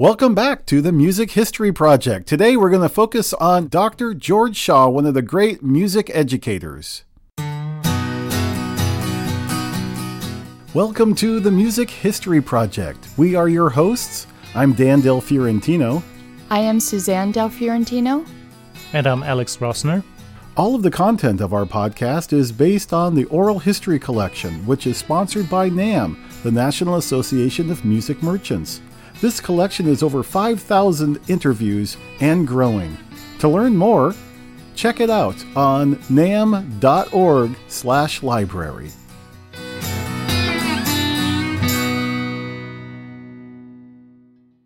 Welcome back to the Music History Project. Today we're going to focus on Dr. George Shaw, one of the great music educators. Welcome to the Music History Project. We are your hosts. I'm Dan Del Fiorentino. I am Suzanne Del Fiorentino. And I'm Alex Rossner. All of the content of our podcast is based on the Oral History Collection, which is sponsored by NAMM, the National Association of Music Merchants. This collection is over 5,000 interviews and growing. To learn more, check it out on namm.org/library.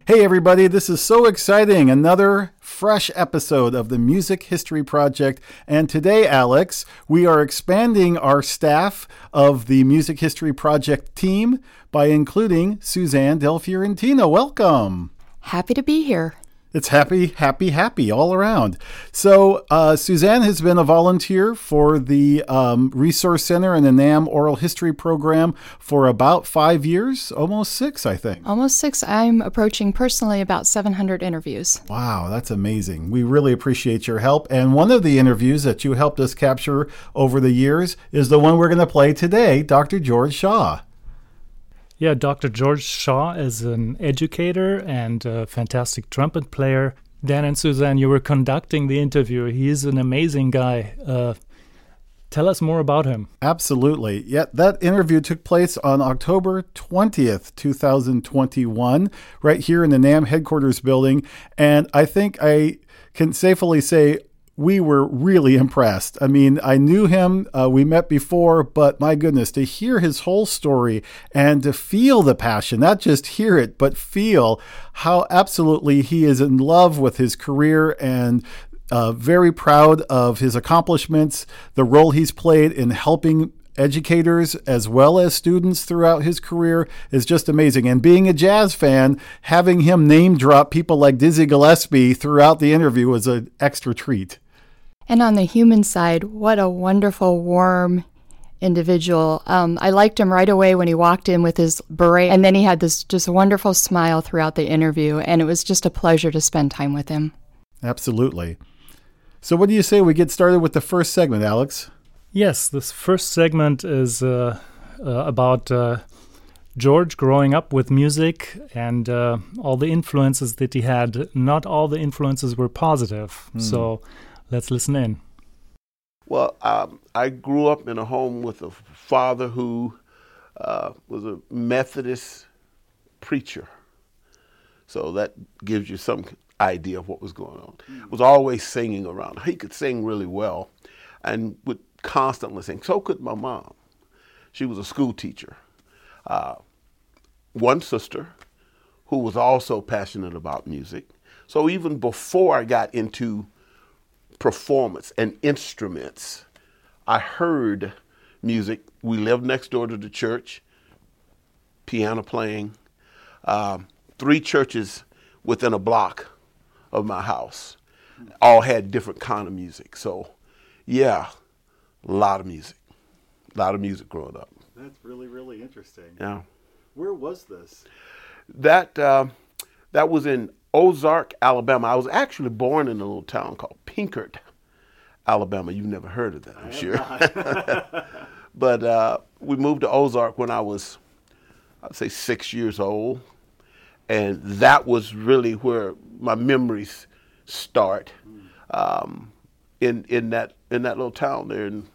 Hey everybody, this is so exciting. Another fresh episode of the Music History Project. And today, Alex, we are expanding our staff of the Music History Project team by including Suzanne Del Fiorentino. Welcome. Happy to be here. It's happy, happy, happy all around. So, uh, Suzanne has been a volunteer for the um, Resource Center and the NAMM Oral History Program for about five years, almost six, I think. Almost six. I'm approaching personally about 700 interviews. Wow, that's amazing. We really appreciate your help. And one of the interviews that you helped us capture over the years is the one we're going to play today Dr. George Shaw. Yeah, Dr. George Shaw is an educator and a fantastic trumpet player. Dan and Suzanne, you were conducting the interview. He's an amazing guy. Uh, tell us more about him. Absolutely. Yeah, that interview took place on October 20th, 2021, right here in the NAMM headquarters building. And I think I can safely say we were really impressed. I mean, I knew him, uh, we met before, but my goodness, to hear his whole story and to feel the passion, not just hear it, but feel how absolutely he is in love with his career and uh, very proud of his accomplishments, the role he's played in helping educators as well as students throughout his career is just amazing. And being a jazz fan, having him name drop people like Dizzy Gillespie throughout the interview was an extra treat. And on the human side, what a wonderful, warm individual. Um, I liked him right away when he walked in with his beret, and then he had this just wonderful smile throughout the interview, and it was just a pleasure to spend time with him. Absolutely. So, what do you say we get started with the first segment, Alex? Yes, this first segment is uh, uh, about uh, George growing up with music and uh, all the influences that he had. Not all the influences were positive. Mm. So, Let's listen in. Well, um, I grew up in a home with a father who uh, was a Methodist preacher. So that gives you some idea of what was going on. Mm. Was always singing around. He could sing really well and would constantly sing. So could my mom. She was a school teacher. Uh, one sister who was also passionate about music. So even before I got into performance and instruments. I heard music. We lived next door to the church, piano playing. Um, three churches within a block of my house all had different kind of music. So, yeah, a lot of music, a lot of music growing up. That's really really interesting. Yeah. Where was this? That uh, that was in Ozark, Alabama. I was actually born in a little town called Pinckard, Alabama. You've never heard of that, I'm sure. but uh, we moved to Ozark when I was, I'd say, six years old. And that was really where my memories start um, in, in, that, in that little town there in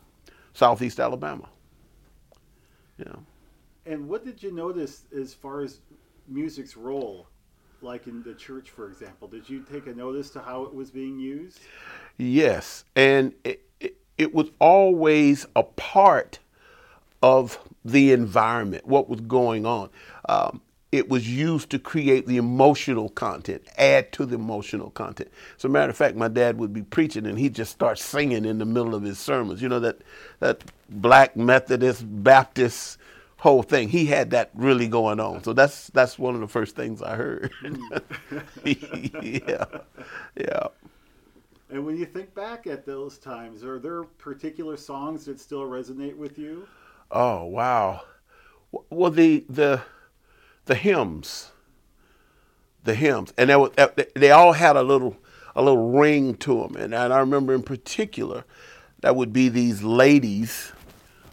southeast Alabama. Yeah. And what did you notice as far as music's role like in the church, for example? Did you take a notice to how it was being used? Yes, and it, it, it was always a part of the environment, what was going on. Um, it was used to create the emotional content, add to the emotional content. A matter of fact, my dad would be preaching and he'd just start singing in the middle of his sermons. You know, that, that black Methodist, Baptist whole thing. He had that really going on. So that's that's one of the first things I heard. yeah, yeah. And when you think back at those times, are there particular songs that still resonate with you? Oh wow! Well, the the the hymns, the hymns, and they, were, they all had a little a little ring to them. And, and I remember in particular, that would be these ladies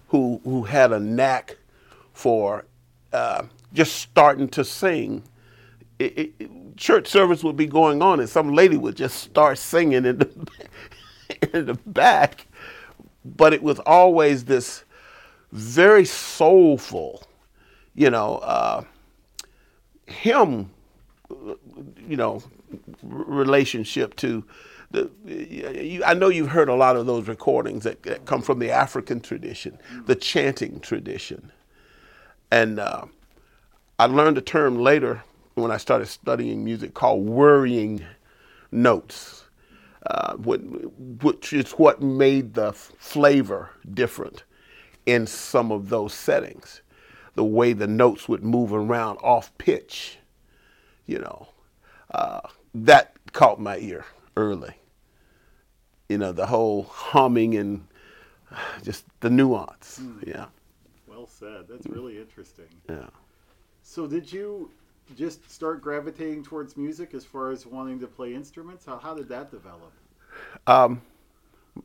who who had a knack for uh, just starting to sing. It, it, church service would be going on, and some lady would just start singing in the in the back, but it was always this very soulful, you know, uh, hymn, you know, relationship to the, you, I know you've heard a lot of those recordings that, that come from the African tradition, the chanting tradition. And uh, I learned a term later when I started studying music called worrying notes, uh, which is what made the flavor different in some of those settings. The way the notes would move around off pitch, you know, uh, that caught my ear early. You know, the whole humming and just the nuance. Mm. Yeah. Said. That's really interesting. Yeah. So, did you just start gravitating towards music as far as wanting to play instruments? How, how did that develop? Um,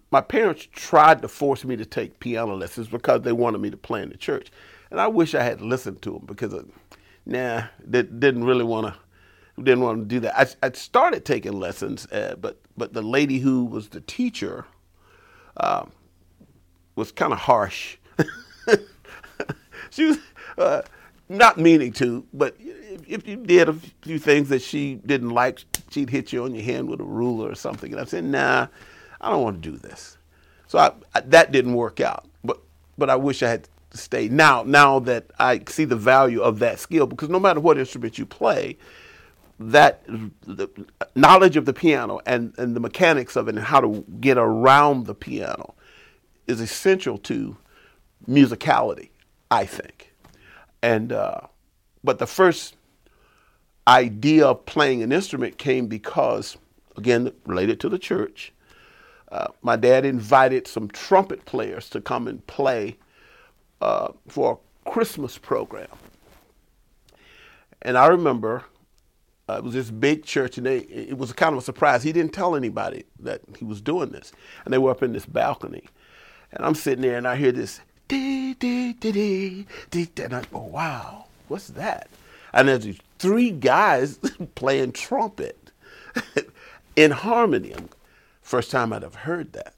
my parents tried to force me to take piano lessons because they wanted me to play in the church. And I wish I had listened to them because, of, nah, they didn't really want to didn't want to do that. I, I started taking lessons, uh, but but the lady who was the teacher uh, was kind of harsh. she was uh, not meaning to, but if you did a few things that she didn't like, she'd hit you on your hand with a ruler or something. And I said, Nah, I don't want to do this. So I, I, that didn't work out. But but I wish I had stayed. Now now that I see the value of that skill, because no matter what instrument you play, that the knowledge of the piano and, and the mechanics of it and how to get around the piano is essential to musicality, I think. And uh, but the first idea of playing an instrument came because, again, related to the church. Uh, my dad invited some trumpet players to come and play uh, for a Christmas program. And I remember uh, it was this big church, and they, it was kind of a surprise. He didn't tell anybody that he was doing this. And they were up in this balcony. And I'm sitting there, and I hear this, dee, dee, dee, dee, dee, and I go, wow, what's that? And there's these three guys playing trumpet in harmony. First time I'd have heard that.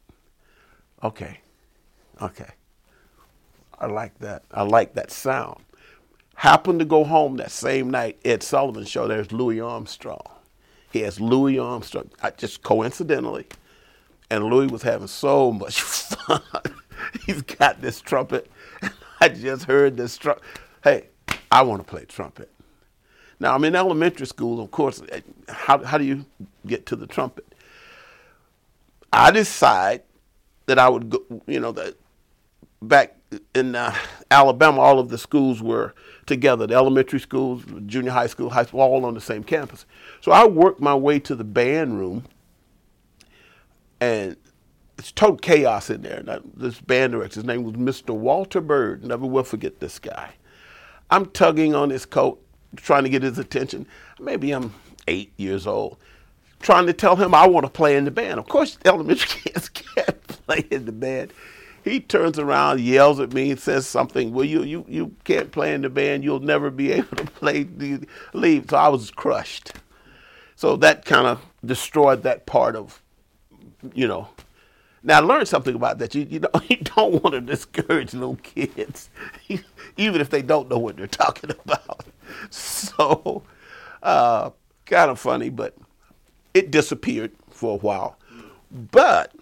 Okay, okay. I like that. I like that sound. Happened to go home that same night, Ed Sullivan show, there's Louis Armstrong. He has Louis Armstrong, I, just coincidentally. And Louis was having so much fun. He's got this trumpet. I just heard this trumpet. Hey, I want to play trumpet. Now, I'm in elementary school, of course. Eh, how, how do you get to the trumpet? I decide that I would go, you know, that back in uh, Alabama, all of the schools were together the elementary schools, junior high school, high school, all on the same campus. So I worked my way to the band room, and it's total chaos in there. This band director, his name was Mr. Walter Bird. Never will forget this guy. I'm tugging on his coat, trying to get his attention. Maybe I'm eight years old, trying to tell him I want to play in the band. Of course, elementary kids can't play in the band. He turns around, yells at me, says something. Well, you you you can't play in the band. You'll never be able to play. Leave. So I was crushed. So that kind of destroyed that part of, you know. Now I learned something about that. You you don't you don't want to discourage little kids, even if they don't know what they're talking about. So, uh, kind of funny, but it disappeared for a while. But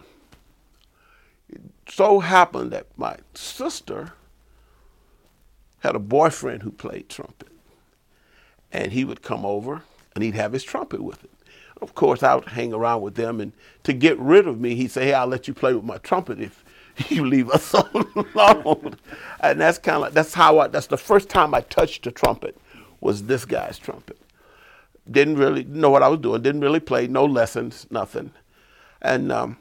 so happened that my sister had a boyfriend who played trumpet. And he would come over and he'd have his trumpet with him. Of course, I would hang around with them, and to get rid of me, he'd say, Hey, I'll let you play with my trumpet if you leave us alone. and that's kind of that's how I that's the first time I touched a trumpet was this guy's trumpet. Didn't really know what I was doing, didn't really play, no lessons, nothing. And um,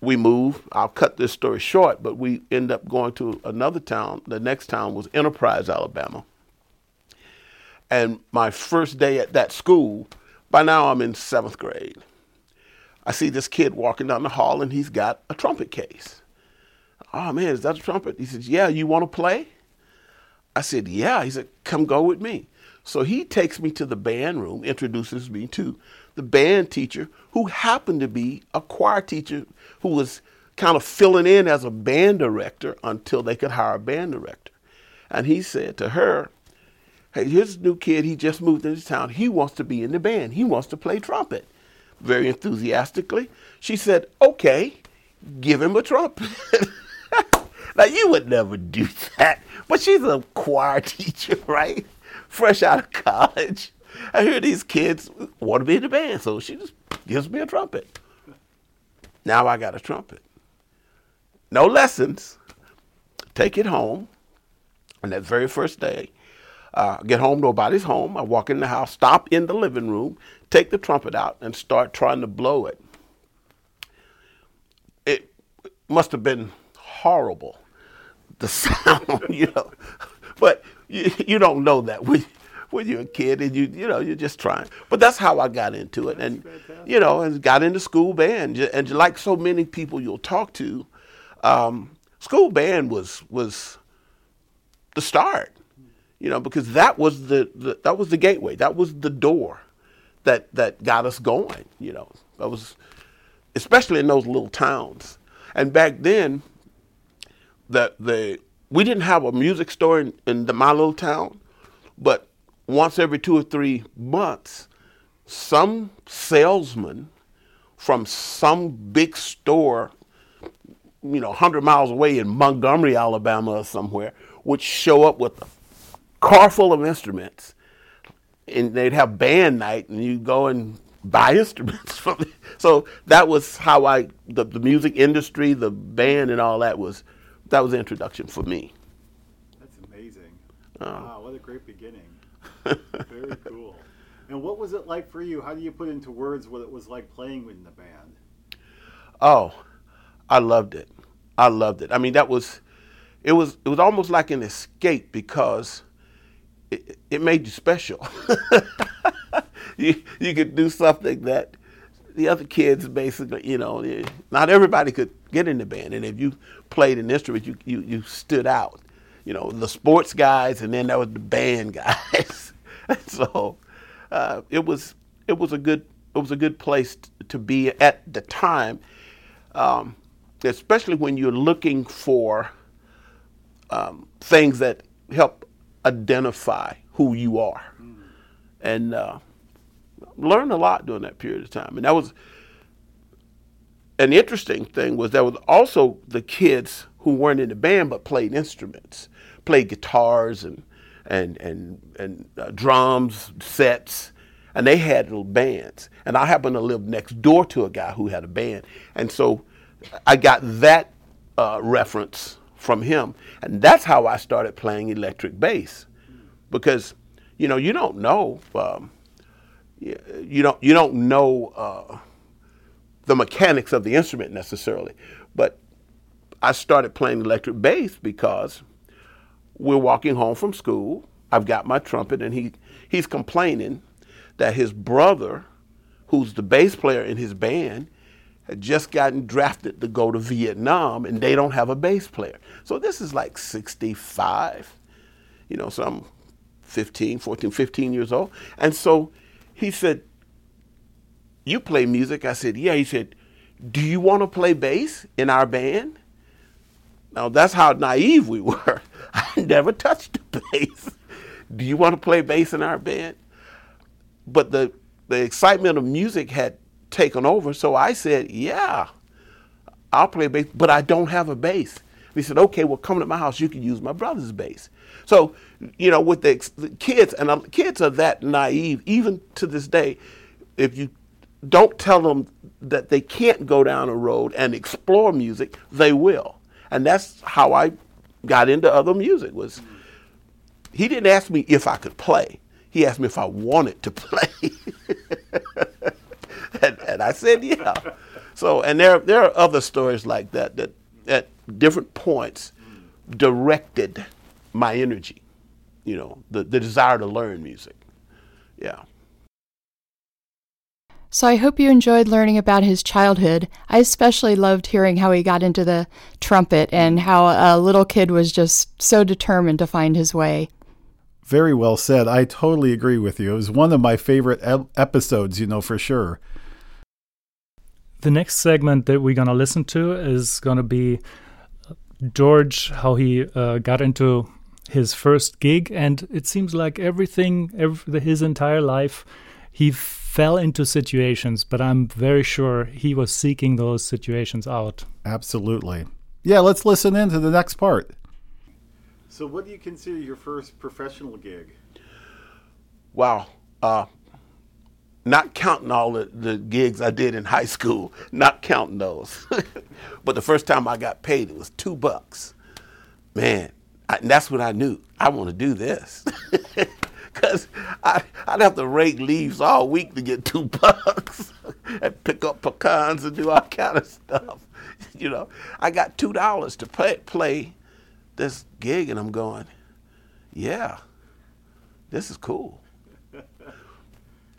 we moved. I'll cut this story short, but we end up going to another town. The next town was Enterprise, Alabama. And my first day at that school, by now I'm in seventh grade. I see this kid walking down the hall and he's got a trumpet case. Oh man, is that a trumpet? He says, Yeah, you want to play? I said, Yeah. He said, Come go with me. So he takes me to the band room, introduces me to the band teacher, who happened to be a choir teacher who was kind of filling in as a band director until they could hire a band director. And he said to her, Hey, here's a new kid. He just moved into town. He wants to be in the band. He wants to play trumpet. Very enthusiastically. She said, Okay, give him a trumpet. now, you would never do that. But she's a choir teacher, right? Fresh out of college. I hear these kids want to be in the band, so she just gives me a trumpet. Now I got a trumpet. No lessons. Take it home. And that very first day, uh, get home, nobody's home. I walk in the house, stop in the living room, take the trumpet out, and start trying to blow it. It must have been horrible, the sound, you know. But you, you don't know that when, when you're a kid and you you know you're just trying. But that's how I got into it, and you know, and got into school band. And like so many people you'll talk to, um, school band was was the start you know, because that was the, the, that was the gateway, that was the door that that got us going. You know, that was especially in those little towns. And back then, that the we didn't have a music store in, in the, my little town, but once every two or three months, some salesman from some big store, you know, 100 miles away in Montgomery, Alabama, or somewhere, would show up with a car full of instruments, and they'd have band night, and you go and buy instruments from. It. So that was how I the, the music industry, the band, and all that was that was the introduction for me. That's amazing. Oh. Wow, what a great beginning. Very cool. And what was it like for you? How do you put into words what it was like playing in the band? Oh, I loved it. I loved it. I mean, that was it was it was almost like an escape because it, it made you special. you you could do something that the other kids basically, you know, not everybody could get in the band, and if you played an instrument, you you, you stood out. You know, the sports guys, and then there was the band guys. so uh, it was it was a good it was a good place to be at the time, um, especially when you're looking for um, things that help identify who you are. And uh, learned a lot during that period of time. And that was an interesting thing was there was also the kids who weren't in the band but played instruments, played guitars and and and and uh, drums sets, and they had little bands. And I happened to live next door to a guy who had a band, and so I got that uh, reference from him. And that's how I started playing electric bass. Because, you know, you don't know, um, you don't, you don't know uh, the mechanics of the instrument necessarily. But I started playing electric bass because we're walking home from school. I've got my trumpet, and he, he's complaining that his brother, who's the bass player in his band, had just gotten drafted to go to Vietnam and they don't have a bass player. So this is like 65, you know, so I'm 15, 14, 15 years old. And so he said, You play music? I said, Yeah. He said, Do you want to play bass in our band? Now that's how naive we were. I never touched the bass. Do you want to play bass in our band? But the the excitement of music had taken over. So I said, yeah, I'll play bass, but I don't have a bass. He said, okay, well, come to my house. You can use my brother's bass. So, you know, with the, the kids, and uh, kids are that naive, even to this day, if you don't tell them that they can't go down a road and explore music, they will. And that's how I got into other music was he didn't ask me if I could play. He asked me if I wanted to play. And, and I said, yeah. So, and there, there are other stories like that that at different points directed my energy. you know, the, the desire to learn music. Yeah. So I hope you enjoyed learning about his childhood. I especially loved hearing how he got into the trumpet and how a little kid was just so determined to find his way. Very well said. I totally agree with you. It was one of my favorite episodes, you know, for sure. The next segment that we're going to listen to is going to be George, how he uh, got into his first gig. And it seems like everything, every, his entire life, he fell into situations, but I'm very sure he was seeking those situations out. Absolutely. Yeah, let's listen in to the next part. So, what do you consider your first professional gig? Wow. Uh, not counting all the, the gigs I did in high school, not counting those. but the first time I got paid, it was two bucks. Man, I, that's when I knew I want to do this. because I'd have to rake leaves all week to get two bucks and pick up pecans and do all kind of stuff. You know, I got two dollars to play, play this gig, and I'm going, yeah, this is cool.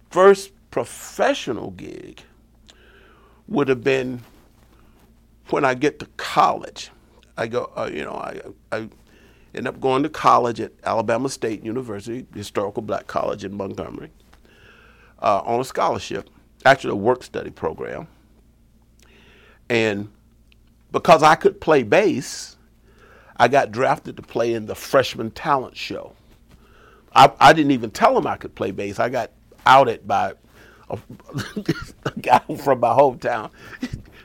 First professional gig would have been when I get to college. I go, uh, you know, I, I Ended up going to college at Alabama State University, historical black college in Montgomery, uh, on a scholarship, actually a work study program. And because I could play bass, I got drafted to play in the freshman talent show. I, I didn't even tell them I could play bass. I got outed by a, guy from my hometown.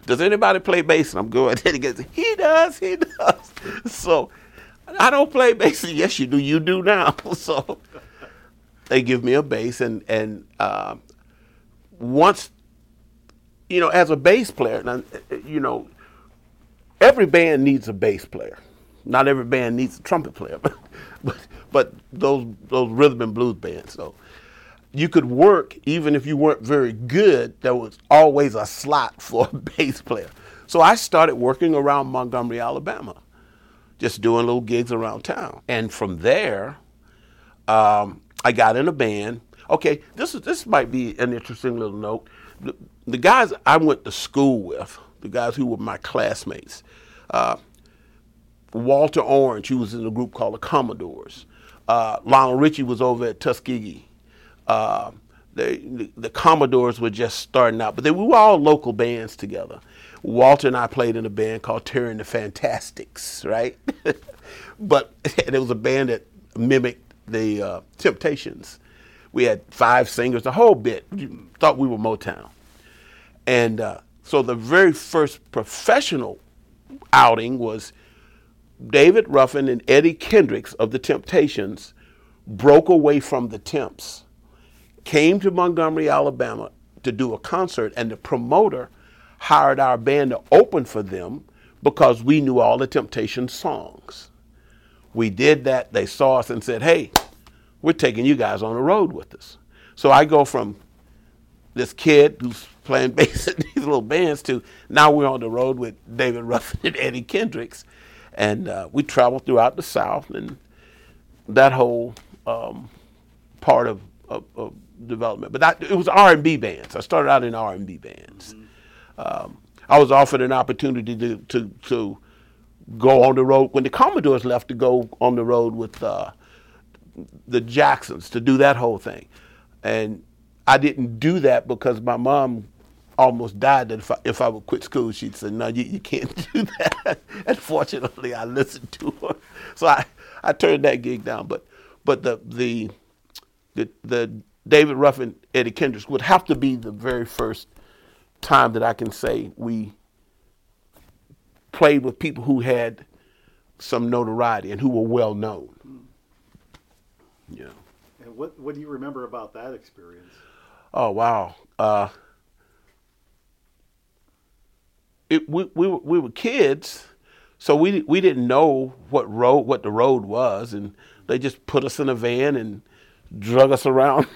Does anybody play bass? And I'm going, and he goes, he does, he does. So I don't play bass. Yes, you do. You do now. so they give me a bass, and and uh, once you know, as a bass player, now, you know, every band needs a bass player. Not every band needs a trumpet player, but but, but those those rhythm and blues bands. So you could work even if you weren't very good. There was always a slot for a bass player. So I started working around Montgomery, Alabama just doing little gigs around town. And from there, um, I got in a band. Okay, this is this might be an interesting little note. The, the, guys I went to school with, the guys who were my classmates, uh, Walter Orange, who was in a group called the Commodores. Uh, Lionel Richie was over at Tuskegee. Uh, the, the Commodores were just starting out, but they we were all local bands together. Walter and I played in a band called Terry and the Fantastics, right? but it was a band that mimicked the uh, Temptations. We had five singers, the whole bit. You thought we were Motown. And uh, so the very first professional outing was David Ruffin and Eddie Kendricks of the Temptations broke away from the Temps, came to Montgomery, Alabama to do a concert, and the promoter hired our band to open for them because we knew all the Temptation songs. We did that. They saw us and said, hey, we're taking you guys on the road with us. So I go from this kid who's playing bass in these little bands to now we're on the road with David Ruffin and Eddie Kendricks. And uh, we traveled throughout the South and that whole um, part of, of, of, development. But that, it was R&B bands. I started out in R&B bands. Mm-hmm. Um, I was offered an opportunity to, to, to go on the road when the Commodores left to go on the road with uh, the Jacksons to do that whole thing. And I didn't do that because my mom almost died that if I, if I would quit school, she'd say, no, you, you can't do that. and fortunately, I listened to her. So I, I turned that gig down. But, but the, the, the, the David Ruffin, Eddie Kendricks would have to be the very first – time that I can say we played with people who had some notoriety and who were well known. Yeah. And what what do you remember about that experience? Oh wow. Uh, it, we, we, we were kids, so we we didn't know what road what the road was, and they just put us in a van and drug us around.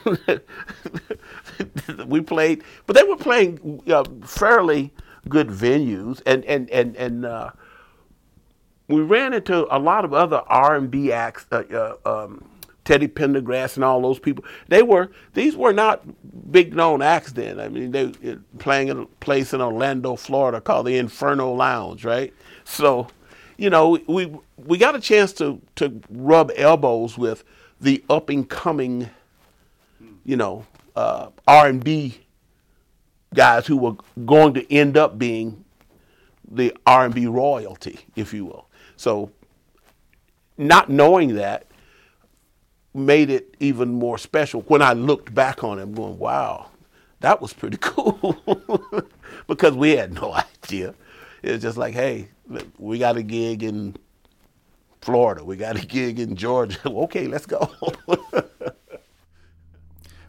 we played, but they were playing uh, fairly good venues, and and and and uh, we ran into a lot of other R and B acts, uh, uh, um, Teddy Pendergrass and all those people. They were these were not big known acts then. I mean, they playing in a place in Orlando, Florida called the Inferno Lounge, right? So, you know, we we got a chance to to rub elbows with the up and coming, you know, uh, R and B guys who were going to end up being the R and B royalty, if you will. So, not knowing that made it even more special when I looked back on it, going, "Wow, that was pretty cool," because we had no idea. It was just like, "Hey, we got a gig in Florida, we got a gig in Georgia. okay, let's go."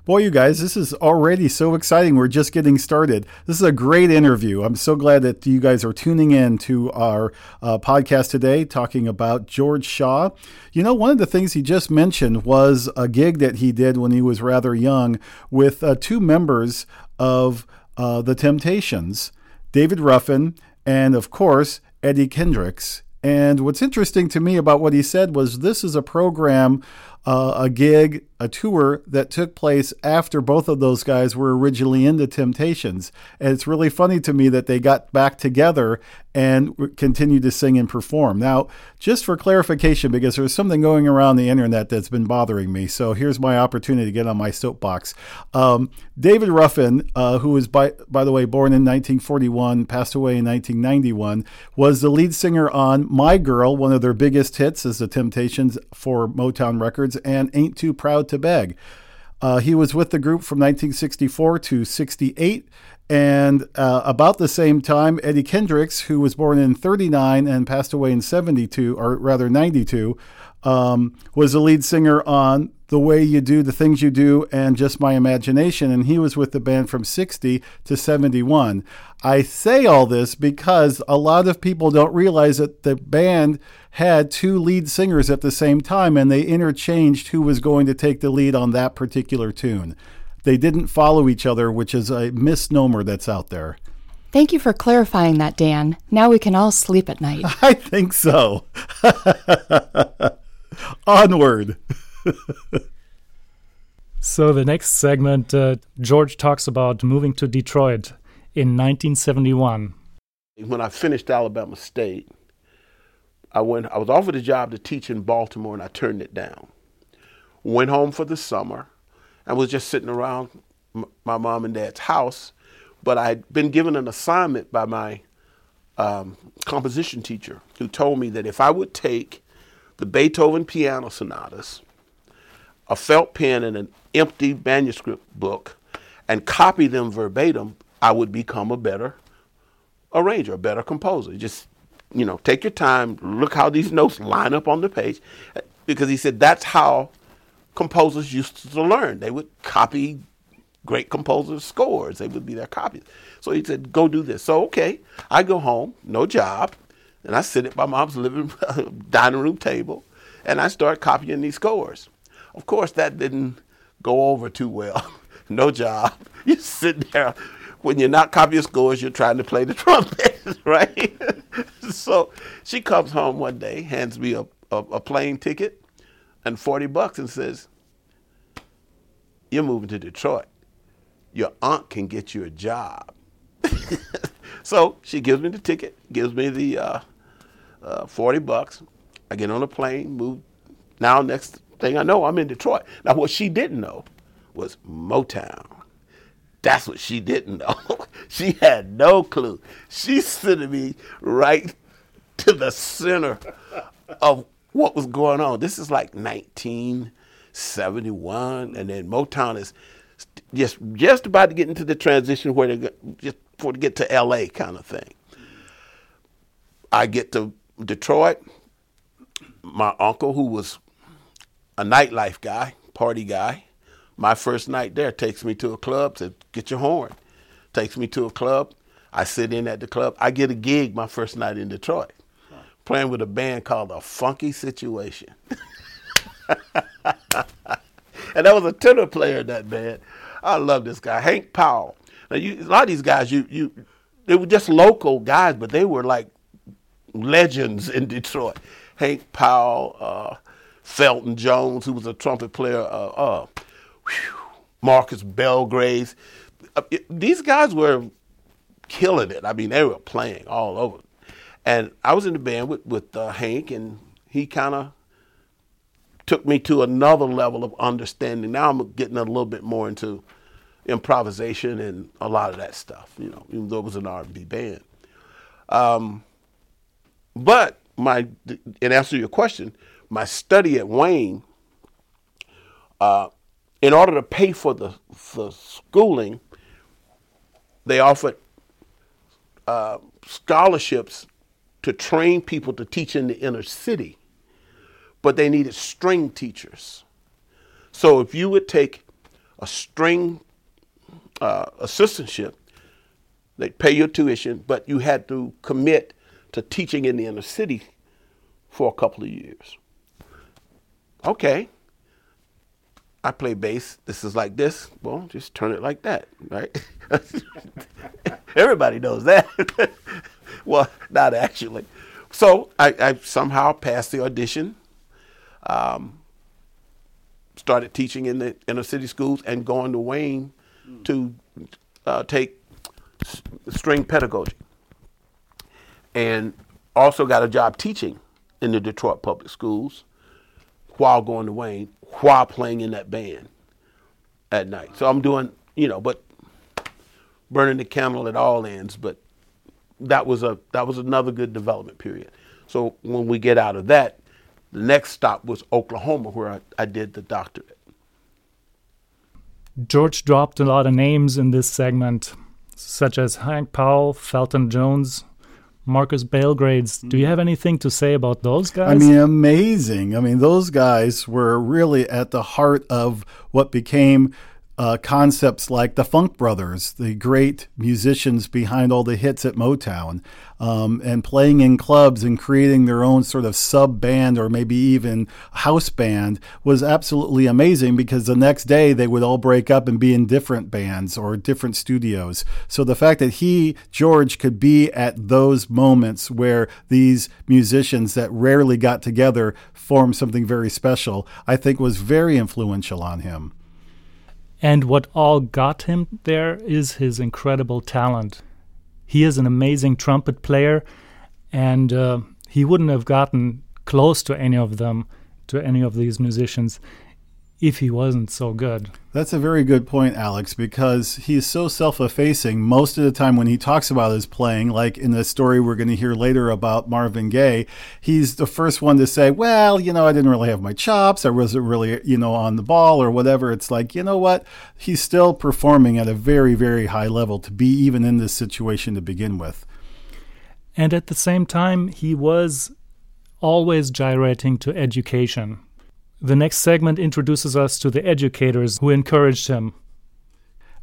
Boy, you guys, this is already so exciting. We're just getting started. This is a great interview. I'm so glad that you guys are tuning in to our uh, podcast today talking about George Shaw. You know, one of the things he just mentioned was a gig that he did when he was rather young with uh, two members of uh, the Temptations, David Ruffin, and of course, Eddie Kendricks. And what's interesting to me about what he said was this is a program, uh, a gig, a tour that took place after both of those guys were originally in the Temptations. And it's really funny to me that they got back together and continued to sing and perform. Now, just for clarification, because there's something going around the internet that's been bothering me, so here's my opportunity to get on my soapbox. Um, David Ruffin, uh, who was, by, by the way, born in 1941, passed away in 1991, was the lead singer on My Girl, one of their biggest hits as the Temptations for Motown Records, and Ain't Too Proud to beg. Uh, he was with the group from 1964 to 68. And uh, about the same time, Eddie Kendricks, who was born in 39 and passed away in 72, or rather 92, um, was the lead singer on The Way You Do, The Things You Do, and Just My Imagination. And he was with the band from 60 to 71. I say all this because a lot of people don't realize that the band had two lead singers at the same time and they interchanged who was going to take the lead on that particular tune. They didn't follow each other, which is a misnomer that's out there. Thank you for clarifying that, Dan. Now we can all sleep at night. I think so. Onward. so, the next segment, uh, George talks about moving to Detroit in 1971. When I finished Alabama State, I went. I was offered a job to teach in Baltimore, and I turned it down. Went home for the summer, and was just sitting around my mom and dad's house. But I'd been given an assignment by my um, composition teacher, who told me that if I would take the Beethoven piano sonatas, a felt pen, and an empty manuscript book, and copy them verbatim, I would become a better arranger, a better composer. Just you know, take your time, look how these notes line up on the page. Because he said that's how composers used to learn. They would copy great composers' scores, they would be their copies. So he said, go do this. So, okay, I go home, no job, and I sit at my mom's living dining room table, and I start copying these scores. Of course, that didn't go over too well. no job. You sit there when you're not copying scores, you're trying to play the trumpet, right? so she comes home one day, hands me a, a, a plane ticket and 40 bucks and says, You're moving to Detroit. Your aunt can get you a job. so she gives me the ticket, gives me the uh, uh, 40 bucks. I get on a plane, move. Now, next thing I know, I'm in Detroit. Now, what she didn't know was Motown. That's what she didn't know. she had no clue. She's sending me right to the center of what was going on. This is like 1971, and then Motown is just just about to get into the transition where they just before to get to L.A. kind of thing. I get to Detroit. My uncle, who was a nightlife guy, party guy, my first night there takes me to a club, says, get your horn. Takes me to a club. I sit in at the club. I get a gig my first night in Detroit, playing with a band called The Funky Situation. and that was a tenor player in that band. I love this guy, Hank Powell. Now, you, a lot of these guys, you, you, they were just local guys, but they were like legends in Detroit. Hank Powell, uh, Felton Jones, who was a trumpet player, uh, uh, whew, Marcus Belgraves. Uh, it- these guys were killing it. I mean, they were playing all over. And I was in the band with, with uh, Hank, and he kind of took me to another level of understanding. Now I'm getting a little bit more into improvisation and a lot of that stuff, you know, even though it was an R&B band. Um, but my, in answer to your question, my study at Wayne, uh, in order to pay for the for schooling, they offered uh, scholarships to train people to teach in the inner city, but they needed string teachers. So if you would take a string uh, assistantship, they'd pay your tuition, but you had to commit to teaching in the inner city for a couple of years. Okay. I play bass. This is like this. Well, just turn it like that, right? Everybody knows that. well, not actually. So I, I somehow passed the audition. Um, started teaching in the inner city schools and going to Wayne to uh, take s- string pedagogy. And also got a job teaching in the Detroit public schools while going to Wayne, while playing in that band at night. So I'm doing, you know, but burning the candle at all ends. But that was a that was another good development period. So when we get out of that, the next stop was Oklahoma, where I, I did the doctorate. George dropped a lot of names in this segment, such as Hank Powell, Felton Jones, Marcus Belgraves. Do you mm. have anything to say about those guys? I mean, amazing. I mean, those guys were really at the heart of what became uh, concepts like the Funk Brothers, the great musicians behind all the hits at Motown, um, and playing in clubs and creating their own sort of sub band or maybe even house band was absolutely amazing because the next day they would all break up and be in different bands or different studios. So the fact that he, George, could be at those moments where these musicians that rarely got together formed something very special, I think was very influential on him. And what all got him there is his incredible talent. He is an amazing trumpet player, and uh, he wouldn't have gotten close to any of them, to any of these musicians, if he wasn't so good. That's a very good point, Alex, because he's so self effacing most of the time when he talks about his playing, like in the story we're going to hear later about Marvin Gaye, he's the first one to say, Well, you know, I didn't really have my chops. I wasn't really, you know, on the ball or whatever. It's like, you know what? He's still performing at a very, very high level to be even in this situation to begin with. And at the same time, he was always gyrating to education. The next segment introduces us to the educators who encouraged him.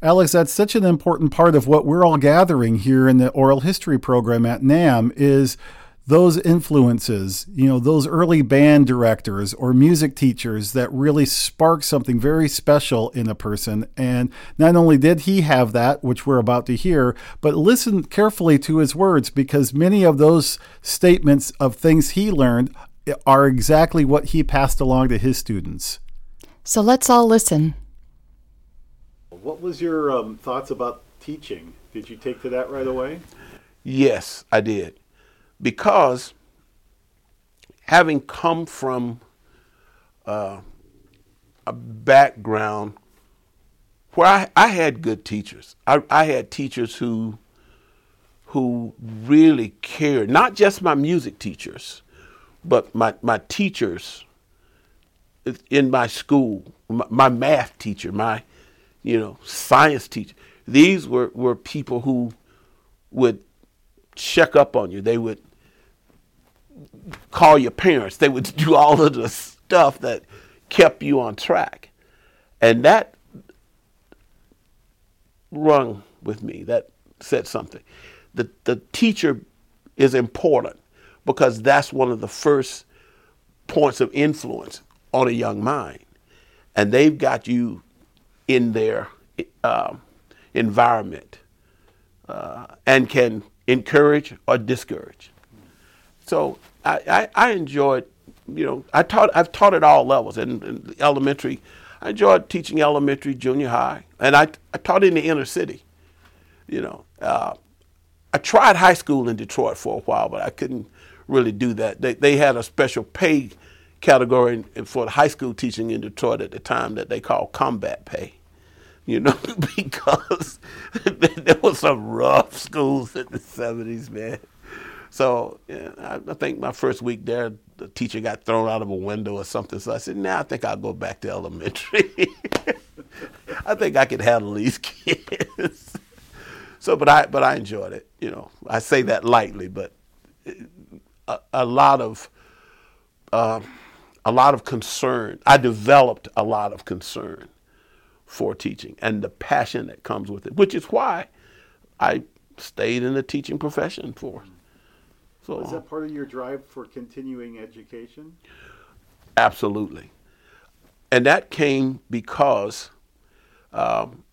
Alex, that's such an important part of what we're all gathering here in the oral history program at NAMM is those influences, you know, those early band directors or music teachers that really spark something very special in a person. And not only did he have that, which we're about to hear, but listen carefully to his words because many of those statements of things he learned are exactly what he passed along to his students. So let's all listen. What was your um, thoughts about teaching? Did you take to that right away? Yes, I did. Because having come from uh, a background where I, I had good teachers, I, I had teachers who who really cared, not just my music teachers, but my, my teachers in my school, my, my math teacher, my you know science teacher. These were, were people who would check up on you. They would call your parents. They would do all of the stuff that kept you on track. And that rung with me. That said something. The, the teacher is important because that's one of the first points of influence on a young mind. And they've got you in their uh, environment uh, and can encourage or discourage. So I, I, I enjoyed you know, I taught. I've taught at all levels, and, elementary. I enjoyed teaching elementary, junior high, and I I taught in the inner city. You know, uh, I tried high school in Detroit for a while, but I couldn't really do that. They they had a special pay category for the high school teaching in Detroit at the time that they called combat pay. You know, because there was some rough schools in the seventies, man. So yeah, I, I, think my first week there, the teacher got thrown out of a window or something. So I said, "Now nah, I think I'll go back to elementary. I think I can handle these kids." so, but I but I enjoyed it. You know, I say that lightly, but a, a lot of. Uh, a lot of concern. I developed a lot of concern for teaching and the passion that comes with it, which is why I stayed in the teaching profession for. So is that part of your drive for continuing education? Absolutely, and that came because um,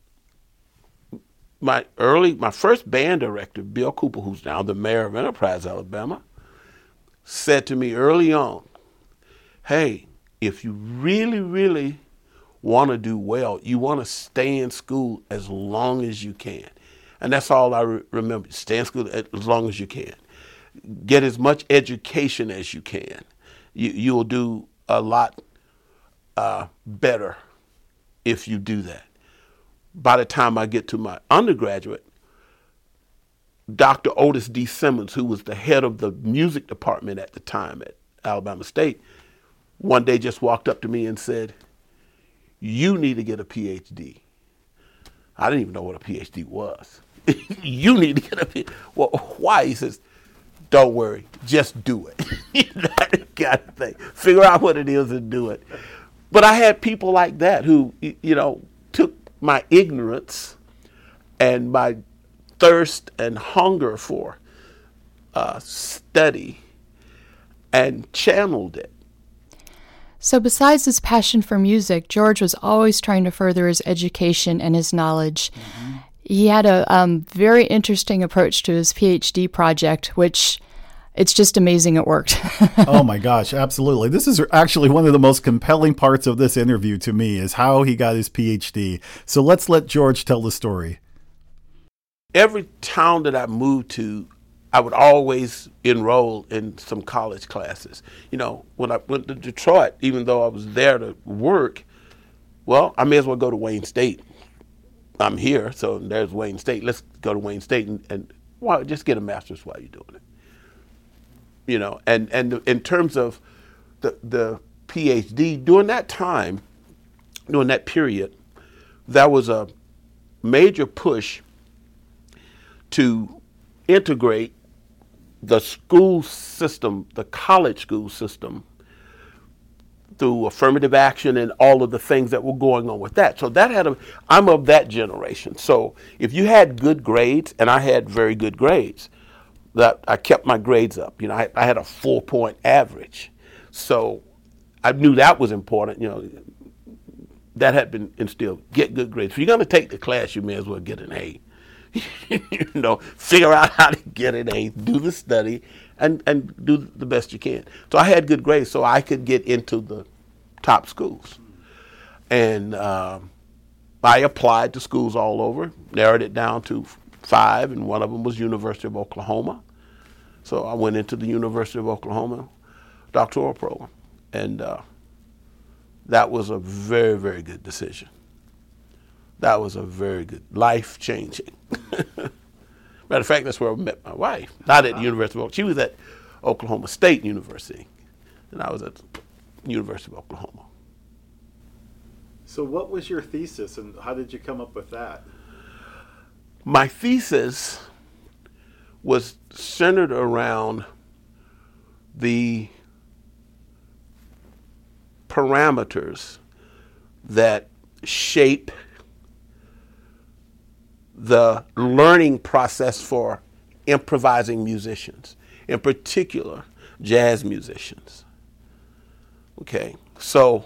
my early, my first band director, Bill Cooper, who's now the mayor of Enterprise, Alabama, said to me early on, hey, if you really, really want to do well, you want to stay in school as long as you can. And that's all I re- remember. Stay in school as long as you can. Get as much education as you can. You, you'll do a lot uh, better if you do that. By the time I get to my undergraduate, Dr. Otis D. Simmons, who was the head of the music department at the time at Alabama State, one day just walked up to me and said, You need to get a PhD. I didn't even know what a PhD was. you need to get a PhD. Well, why? He says, Don't worry, just do it. that kind of thing. Figure out what it is and do it. But I had people like that who, you know, took my ignorance and my thirst and hunger for uh, study and channeled it so, besides his passion for music, George was always trying to further his education and his knowledge. Mm-hmm. He had a um, very interesting approach to his PhD project, which it's just amazing it worked. oh my gosh, absolutely. This is actually one of the most compelling parts of this interview to me is how he got his PhD. So let's let George tell the story. Every town that I moved to, I would always enroll in some college classes. You know, when I went to Detroit, even though I was there to work, well, I may as well go to Wayne State. I'm here, so there's Wayne State. Let's go to Wayne State and, and well, just get a master's while you're doing it. You know, and, and in terms of the, the PhD, during that time, during that period, that was a major push to integrate the school system, the college school system, through affirmative action and all of the things that were going on with that. So that had a, I'm of that generation. So if you had good grades, and I had very good grades, that I kept my grades up. You know, I, I had a four point average. So I knew that was important. You know, that had been instilled. Get good grades. If you're going to take the class, you may as well get an A. you know, figure out how to get an A, do the study, and, and do the best you can. So I had good grades, so I could get into the top schools. And um, I applied to schools all over, narrowed it down to five, and one of them was University of Oklahoma. So I went into the University of Oklahoma doctoral program, and uh, that was a very, very good decision. That was a very good, life changing. Matter of fact, that's where I met my wife. Not at the uh-huh. University of Oklahoma. She was at Oklahoma State University, and I was at University of Oklahoma. So, what was your thesis, and how did you come up with that? My thesis was centered around the parameters that shape the learning process for improvising musicians, in particular, jazz musicians. Okay, so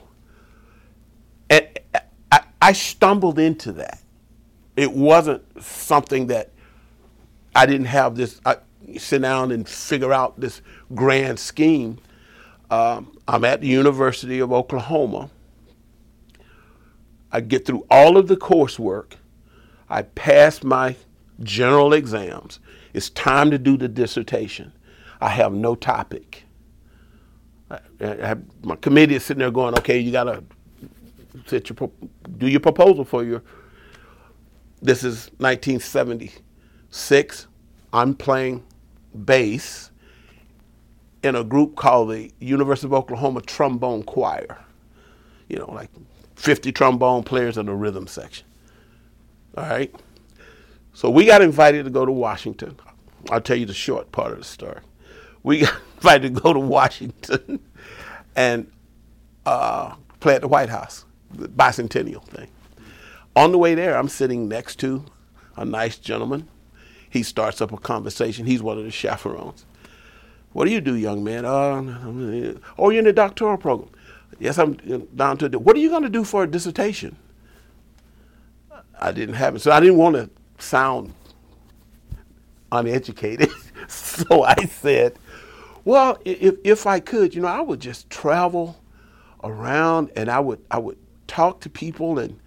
I, I stumbled into that. It wasn't something that I didn't have this, I sit down and figure out this grand scheme. Um, I'm at the University of Oklahoma. I get through all of the coursework. I pass my general exams. It's time to do the dissertation. I have no topic. I my committee is sitting there going, okay, you got to set your, do your proposal for your. This is 1976. I'm playing bass in a group called the University of Oklahoma Trombone Choir. You know, like 50 trombone players in the rhythm section. All right? So we got invited to go to Washington. I'll tell you the short part of the story. We got invited to go to Washington and uh, play at the White House, the bicentennial thing. On the way there, I'm sitting next to a nice gentleman. He starts up a conversation. He's one of the chaperones. What do you do, young man? Uh, oh, you're in the doctoral program. Yes, I'm down to. What are you going to do for a dissertation? I didn't have it. So I didn't want to sound uneducated. so I said, well, if, if I could, you know, I would just travel around and I would, I would talk to people and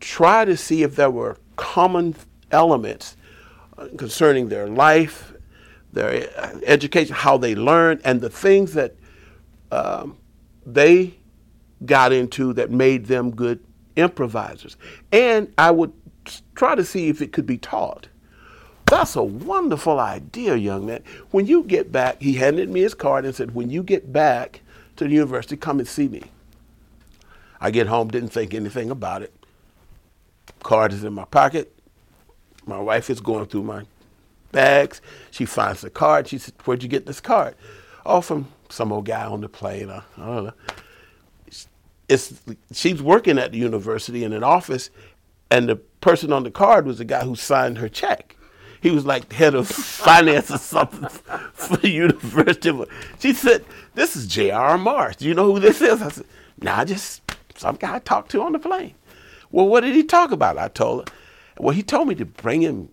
try to see if there were common elements uh, concerning their life, their uh, education, how they learn, and the things that um, they got into that made them good improvisers. And I would try to see if it could be taught. That's a wonderful idea, young man. When you get back, he handed me his card and said, When you get back to the university, come and see me. I get home, didn't think anything about it. Card is in my pocket. My wife is going through my bags. She finds the card. She said, Where'd you get this card? Oh, from some old guy on the plane. I, I don't know. It's, she's working at the university in an office, and the person on the card was the guy who signed her check. He was like head of finance or something for the university. She said, "This is J.R. Morris. Do you know who this is?" I said, "Nah, just some guy I talked to on the plane." Well, what did he talk about? I told her. Well, he told me to bring him,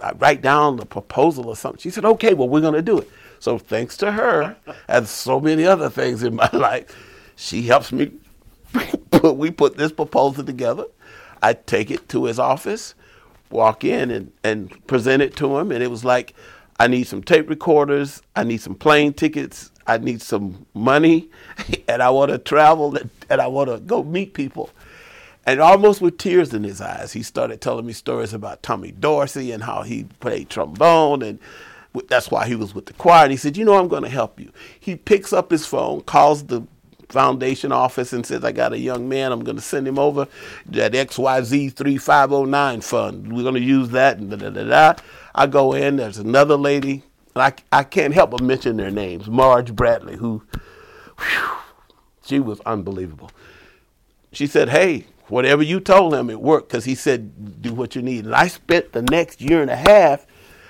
uh, write down the proposal or something. She said, "Okay, well, we're going to do it." So thanks to her and so many other things in my life, she helps me we put this proposal together. I take it to his office, walk in and, and present it to him, and it was like, I need some tape recorders, I need some plane tickets, I need some money, and I want to travel and I want to go meet people. And almost with tears in his eyes, he started telling me stories about Tommy Dorsey and how he played trombone and that's why he was with the choir. And he said, You know, I'm going to help you. He picks up his phone, calls the foundation office, and says, I got a young man. I'm going to send him over that XYZ 3509 fund. We're going to use that. And da, da, da, da. I go in, there's another lady, and I, I can't help but mention their names Marge Bradley, who, whew, she was unbelievable. She said, Hey, whatever you told him, it worked because he said, Do what you need. And I spent the next year and a half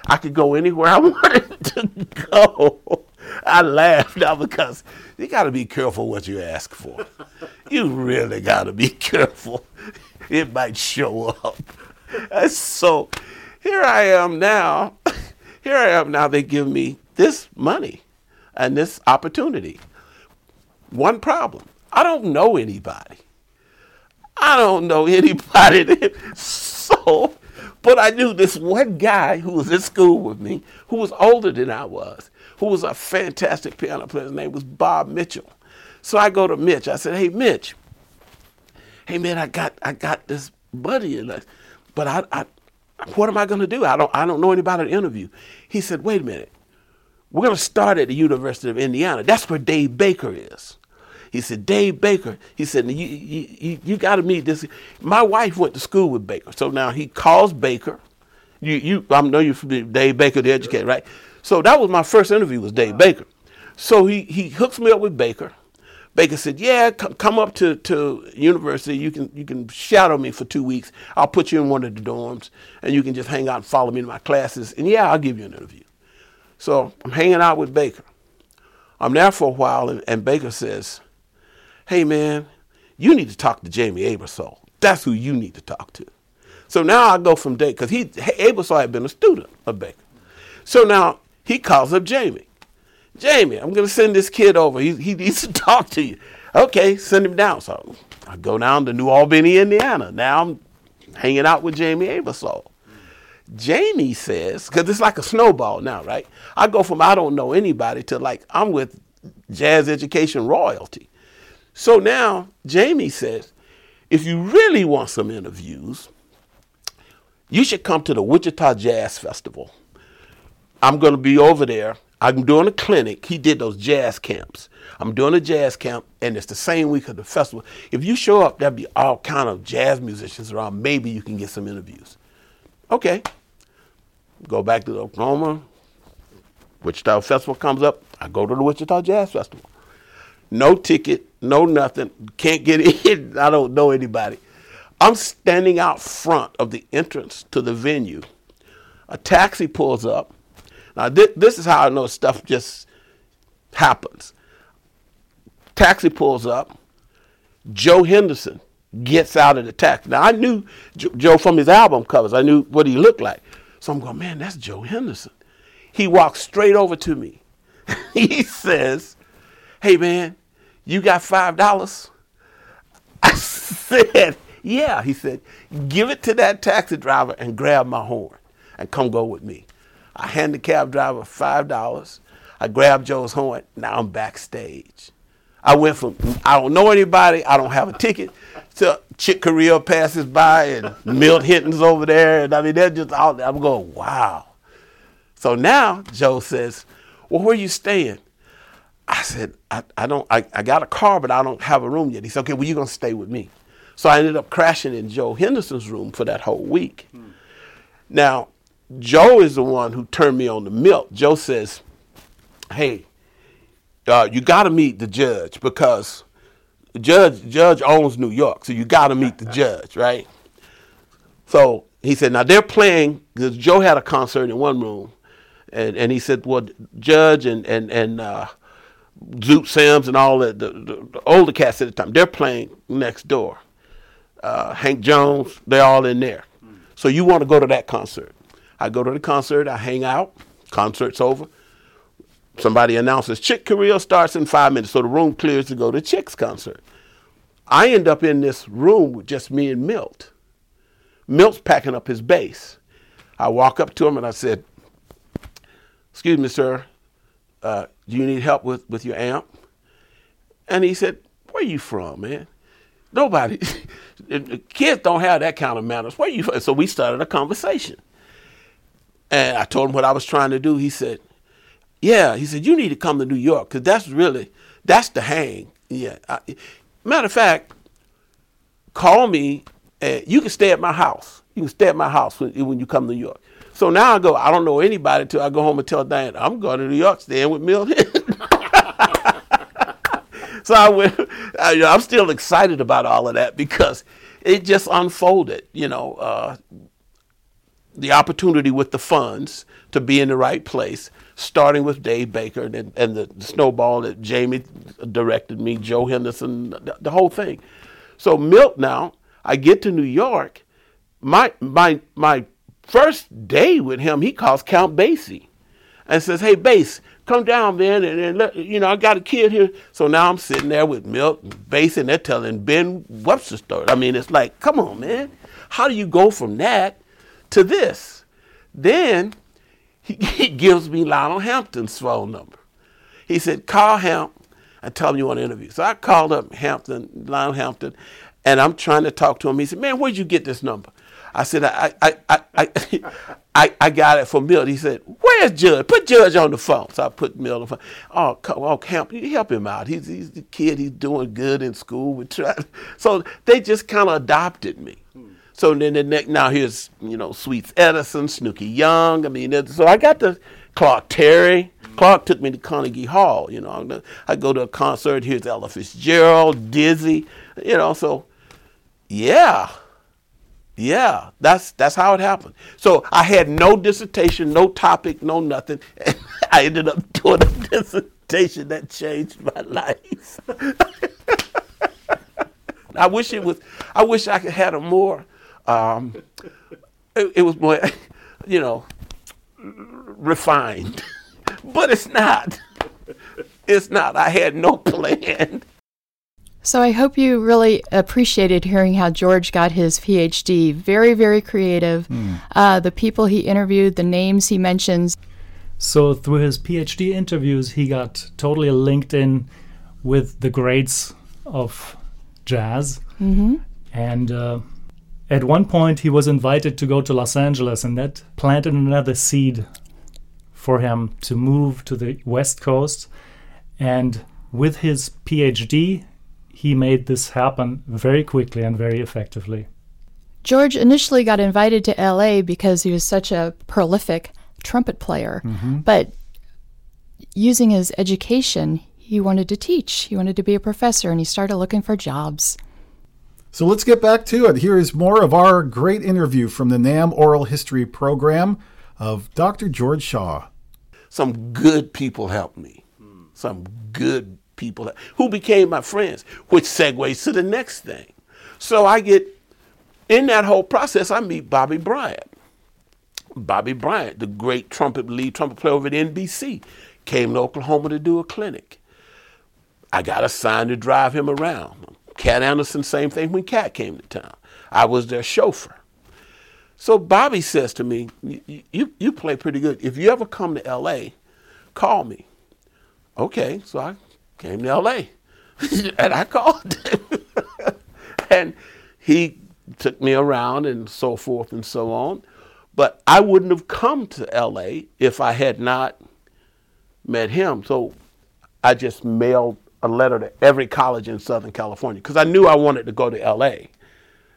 I could go anywhere I wanted to go. I laughed now because you got to be careful what you ask for. You really got to be careful. It might show up. And so here I am now. Here I am now. They give me this money and this opportunity. One problem I don't know anybody. I don't know anybody. So but I knew this one guy who was in school with me, who was older than I was, who was a fantastic piano player. His name was Bob Mitchell. So I go to Mitch. I said, "Hey, Mitch. Hey, man, I got I got this buddy, in but I, I what am I going to do? I don't I don't know anybody to interview." He said, "Wait a minute. We're going to start at the University of Indiana. That's where Dave Baker is." He said, Dave Baker. He said, you, you, you got to meet this. My wife went to school with Baker. So now he calls Baker. You, you, I know you're from Dave Baker, the educator, right? So that was my first interview with Dave Baker. So he, he hooks me up with Baker. Baker said, "Yeah, come, come up to, to university. You can you can shadow me for two weeks. I'll put you in one of the dorms, and you can just hang out and follow me to my classes. And yeah, I'll give you an interview." So I'm hanging out with Baker. I'm there for a while, and, and Baker says, hey man, you need to talk to Jamey Aebersold. That's who you need to talk to. So now I go from Dave because he Aebersold had been a student of Baker. So now he calls up Jamey. Jamey, I'm going to send this kid over. He, he needs to talk to you. Okay, send him down. So I go down to New Albany, Indiana. Now I'm hanging out with Jamey Aebersold. Jamey says, because it's like a snowball now, right? I go from I don't know anybody to like I'm with jazz education royalty. So now Jamey says, if you really want some interviews, you should come to the Wichita Jazz Festival. I'm going to be over there. I'm doing a clinic. He did those jazz camps. I'm doing a jazz camp, and it's the same week of the festival. If you show up, there'll be all kind of jazz musicians around. Maybe you can get some interviews. Okay. Go back to Oklahoma. Wichita Festival comes up. I go to the Wichita Jazz Festival. No ticket, no nothing. Can't get in. I don't know anybody. I'm standing out front of the entrance to the venue. A taxi pulls up. Now, th- this is how I know stuff just happens. Taxi pulls up. Joe Henderson gets out of the taxi. Now, I knew jo- Joe from his album covers, I knew what he looked like. So I'm going, man, that's Joe Henderson. He walks straight over to me. he says, hey, man, you got $5? I said, yeah. He said, give it to that taxi driver and grab my horn and come go with me. I hand the cab driver $5. I grab Joe's horn. Now I'm backstage. I went from I don't know anybody, I don't have a ticket, to Chick Corea passes by and Milt Hinton's over there. And I mean, they're just all I'm going, wow. So now Joe says, Well, where you staying? I said, I, I don't I, I got a car, but I don't have a room yet. He said, Okay, well, you're gonna stay with me. So I ended up crashing in Joe Henderson's room for that whole week. Hmm. Now, Joe is the one who turned me on to Milt. Joe says, Hey, uh, you got to meet the judge because judge judge owns New York, so you got to meet the judge, right? So he said, now they're playing because Joe had a concert in one room, and, and he said, well, Judge and and and uh, Zoot Sims and all the, the, the, older cats at the time, they're playing next door. Uh, Hank Jones, they're all in there. So you want to go to that concert? I go to the concert, I hang out. Concert's over somebody announces Chick Corea starts in five minutes, so the room clears to go to Chick's concert. I end up in this room with just me and Milt. Milt's packing up his bass. I walk up to him and I said, Excuse me, sir, uh, do you need help with, with your amp? And he said, Where you from, man? Nobody, kids don't have that kind of manners. Where you from? So we started a conversation. And I told him what I was trying to do. He said, yeah, he said you need to come to New York because that's really that's the hang. Yeah. I, matter of fact, call me. And you can stay at my house. You can stay at my house when, when you come to New York. So now I go. I don't know anybody till I go home and tell Diane I'm going to New York, staying with Milt. so I went. I, am still excited about all of that because it just unfolded. You know, uh, the opportunity with the funds to be in the right place starting with Dave Baker and, and the, snowball that Jamey directed me, Joe Henderson, the, the whole thing. So Milt now, I get to New York. My my my first day with him, he calls Count Basie and says, "Hey, Bass, come down, man, and, and let, you know I got a kid here." So now I'm sitting there with Milt and and they're telling Ben Webster story. I mean, it's like, come on, man, how do you go from that to this? Then he, gives me Lionel Hampton's phone number. He said, call Hamp and tell him you want to interview. So I called up Hampton, Lionel Hampton, and I'm trying to talk to him. He said, man, where'd you get this number? I said, I, I, I, I, I, got it from Milt. He said, where's Judge? Put Judge on the phone. So I put Milt on the phone. Oh, oh Hamp, you help him out. He's, he's the kid. He's doing good in school. We try. So they just kind of adopted me. So then the next, now here's, you know, Sweets Edison, Snooky Young. I mean, so I got to Clark Terry. Clark took me to Carnegie Hall. You know, I go to a concert. Here's Ella Fitzgerald, Dizzy. You know, so yeah, yeah, that's that's how it happened. So I had no dissertation, no topic, no nothing. I ended up doing a dissertation that changed my life. I wish it was. I wish I could have had a more um, it, it was more, you know, refined, but it's not. It's not. I had no plan. So I hope you really appreciated hearing how George got his PhD. Very, very creative. Mm. Uh, the people he interviewed, the names he mentions. So through his PhD interviews, he got totally linked in with the greats of jazz. Mm-hmm. And uh, at one point, he was invited to go to Los Angeles, and that planted another seed for him to move to the West Coast. And with his PhD, he made this happen very quickly and very effectively. George initially got invited to LA because he was such a prolific trumpet player. Mm-hmm. But using his education, he wanted to teach. He wanted to be a professor and he started looking for jobs. So let's get back to it. Here is more of our great interview from the NAMM Oral History program of Dr. George Shaw. Some good people helped me. Some good people who became my friends, which segues to the next thing. So I get in that whole process, I meet Bobby Bryant. Bobby Bryant, the great trumpet lead trumpet player over at NBC, came to Oklahoma to do a clinic. I got assigned to drive him around. Cat Anderson, same thing when Cat came to town. I was their chauffeur. So Bobby says to me, you, you play pretty good. If you ever come to LA, call me. Okay, so I came to LA. and I called him. and he took me around and so forth and so on. But I wouldn't have come to LA if I had not met him. So I just mailed a letter to every college in Southern California because I knew I wanted to go to LA.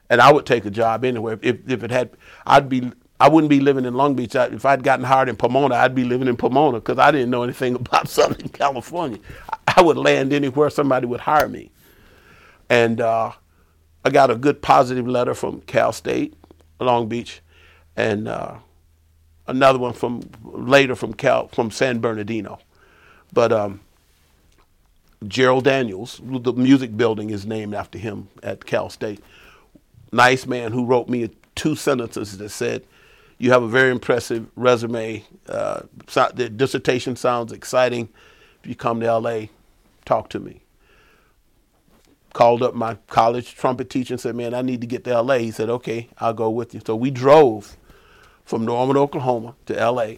And I would take a job anywhere. If, if it had, I'd be, I wouldn't be living in Long Beach. I, if I'd gotten hired in Pomona, I'd be living in Pomona because I didn't know anything about Southern California. I would land anywhere somebody would hire me. And uh, I got a good positive letter from Cal State, Long Beach, and uh, another one from later from Cal from San Bernardino. But um, Gerald Daniels, the music building is named after him at Cal State. Nice man who wrote me two sentences that said, "You have a very impressive resume. Uh, the dissertation sounds exciting. If you come to LA, talk to me. Called up my college trumpet teacher and said, Man, I need to get to LA. He said, Okay, I'll go with you. So we drove from Norman, Oklahoma to LA.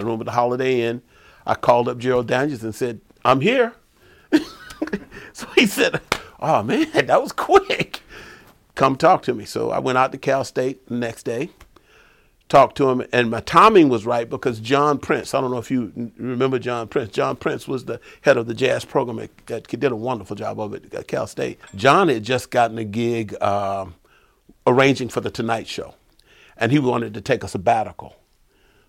Room at the Holiday Inn. I called up Gerald Daniels and said, I'm here. so he said, Oh man, that was quick. Come talk to me. So I went out to Cal State the next day talked to him, and my timing was right because John Prince, I don't know if you remember John Prince. John Prince was the head of the jazz program at, at did a wonderful job of it at Cal State. John had just gotten a gig um, arranging for the Tonight Show, and he wanted to take a sabbatical.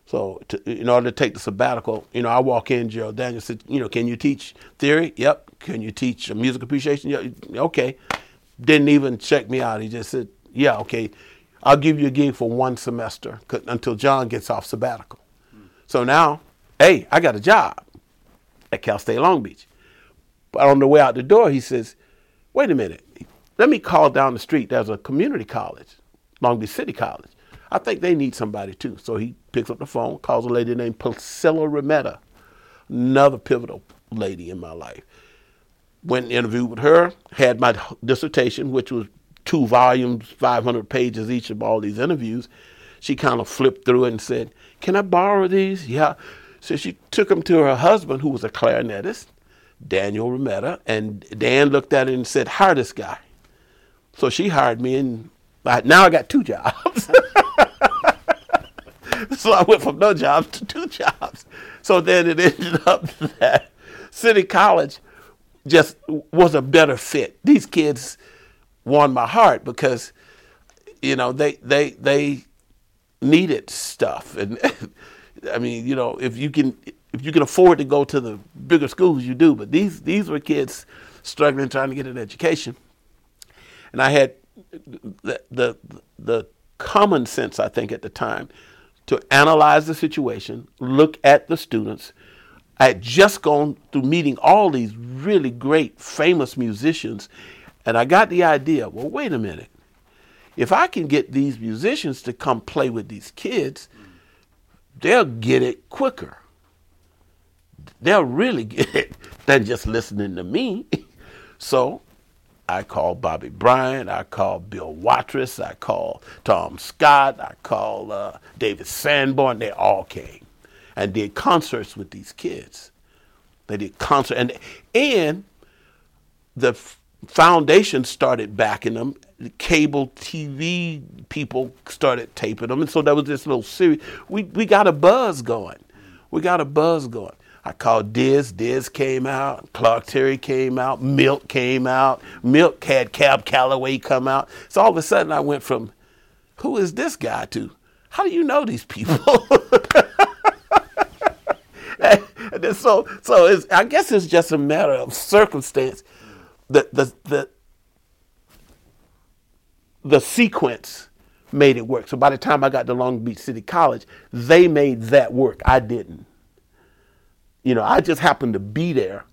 So, to, in order to take the sabbatical, you know, I walk in, Gerald Daniels said, you know, can you teach theory? Yep. Can you teach music appreciation? Yeah. Okay. Didn't even check me out. He just said, yeah, okay I'll give you a gig for one semester until John gets off sabbatical. Hmm. So now, hey, I got a job at Cal State Long Beach. But on the way out the door, he says, wait a minute, let me call down the street. There's a community college, Long Beach City College. I think they need somebody too. So he picks up the phone, calls a lady named Priscilla Remetta, another pivotal lady in my life. Went and interviewed with her, had my dissertation, which was two volumes, 500 pages each of all these interviews. She kind of flipped through it and said, Can I borrow these? Yeah. So she took them to her husband, who was a clarinetist, Daniel Remetta, and Dan looked at it and said, Hire this guy. So she hired me, and I, now I got two jobs. so I went from no jobs to two jobs. So then it ended up that City College just was a better fit. These kids, won my heart because you know they they they needed stuff and I mean you know if you can if you can afford to go to the bigger schools you do but these these were kids struggling trying to get an education and I had the the, the common sense I think at the time to analyze the situation look at the students I had just gone through meeting all these really great famous musicians and I got the idea well, wait a minute. If I can get these musicians to come play with these kids, they'll get it quicker. they'll really get it than just listening to me. so I called Bobby Bryant, I called Bill Watrous, I called Tom Scott, I called uh, David Sanborn. They all came and did concerts with these kids. They did concert and and the f- foundation started backing them. The cable TV people started taping them, and so there was this little series. We we got a buzz going. We got a buzz going. I called Diz. Diz came out. Clark Terry came out. Milt came out. Milt had Cab Calloway come out. So all of a sudden I went from, who is this guy to, how do you know these people? and, so so I guess it's just a matter of circumstance. The, the, the, the sequence made it work. So by the time I got to Long Beach City College, they made that work. I didn't. You know, I just happened to be there.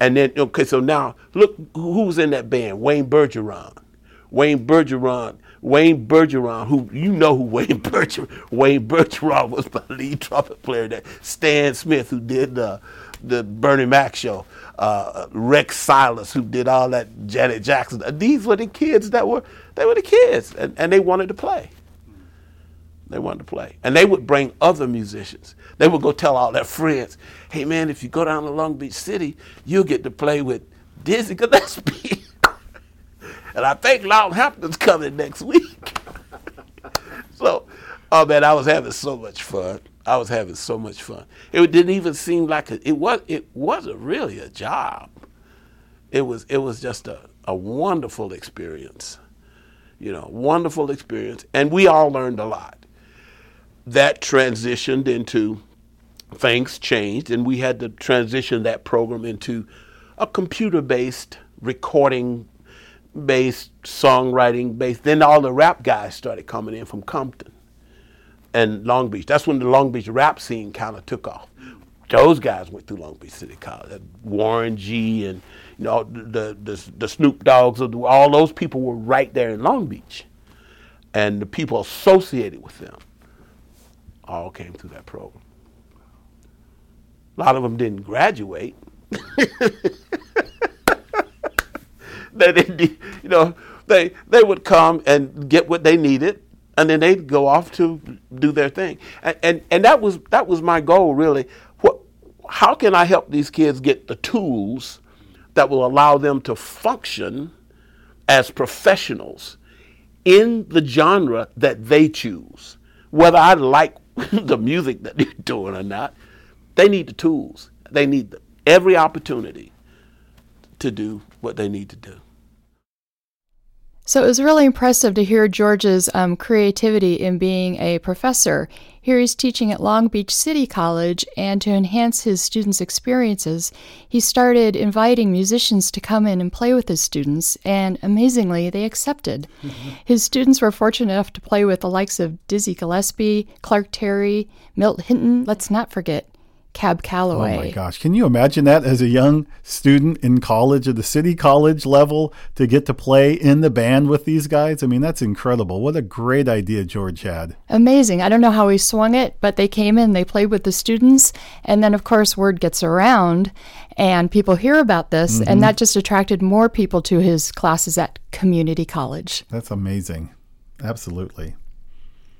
And then, okay, so now look who's in that band Wayne Bergeron. Wayne Bergeron. Wayne Bergeron, who you know who Wayne Bergeron. Wayne Bergeron was my lead trumpet player. That Stan Smith, who did the the Bernie Mac show. Uh, Rex Silas, who did all that Janet Jackson. These were the kids that were they were the kids, and, and they wanted to play. They wanted to play. And they would bring other musicians. They would go tell all their friends, hey man, if you go down to Long Beach City, you'll get to play with Dizzy Gillespie. and I think Lionel Hampton's coming next week. so, oh man, I was having so much fun. I was having so much fun. It didn't even seem like a, it was. It wasn't really a job. It was. It was just a, a wonderful experience. You know, wonderful experience, and we all learned a lot that transitioned into things changed, and we had to transition that program into a computer based recording based songwriting based then all the rap guys started coming in from compton and long beach. That's when the long beach rap scene kind of took off. Those guys went through long beach city college. Warren g and you know the the, the snoop dogs all those people were right there in long beach. And the people associated with them all came through that program. A lot of them didn't graduate. they didn't, you know, they they would come and get what they needed, and then they'd go off to do their thing. And and, and that was that was my goal really. What, how can I help these kids get the tools that will allow them to function as professionals in the genre that they choose? Whether I like the music that they're doing or not. They need the tools. They need every opportunity to do what they need to do. So it was really impressive to hear George's um, creativity in being a professor. Here he's teaching at Long Beach City College, and to enhance his students' experiences, he started inviting musicians to come in and play with his students, and amazingly, they accepted. Mm-hmm. His students were fortunate enough to play with the likes of Dizzy Gillespie, Clark Terry, Milt Hinton, let's not forget Cab Calloway. Oh my gosh. Can you imagine that as a young student in college at the city college level to get to play in the band with these guys? I mean, that's incredible. What a great idea George had. Amazing. I don't know how he swung it, but they came in, they played with the students, and then, of course, word gets around and people hear about this, mm-hmm. and that just attracted more people to his classes at community college. That's amazing. Absolutely.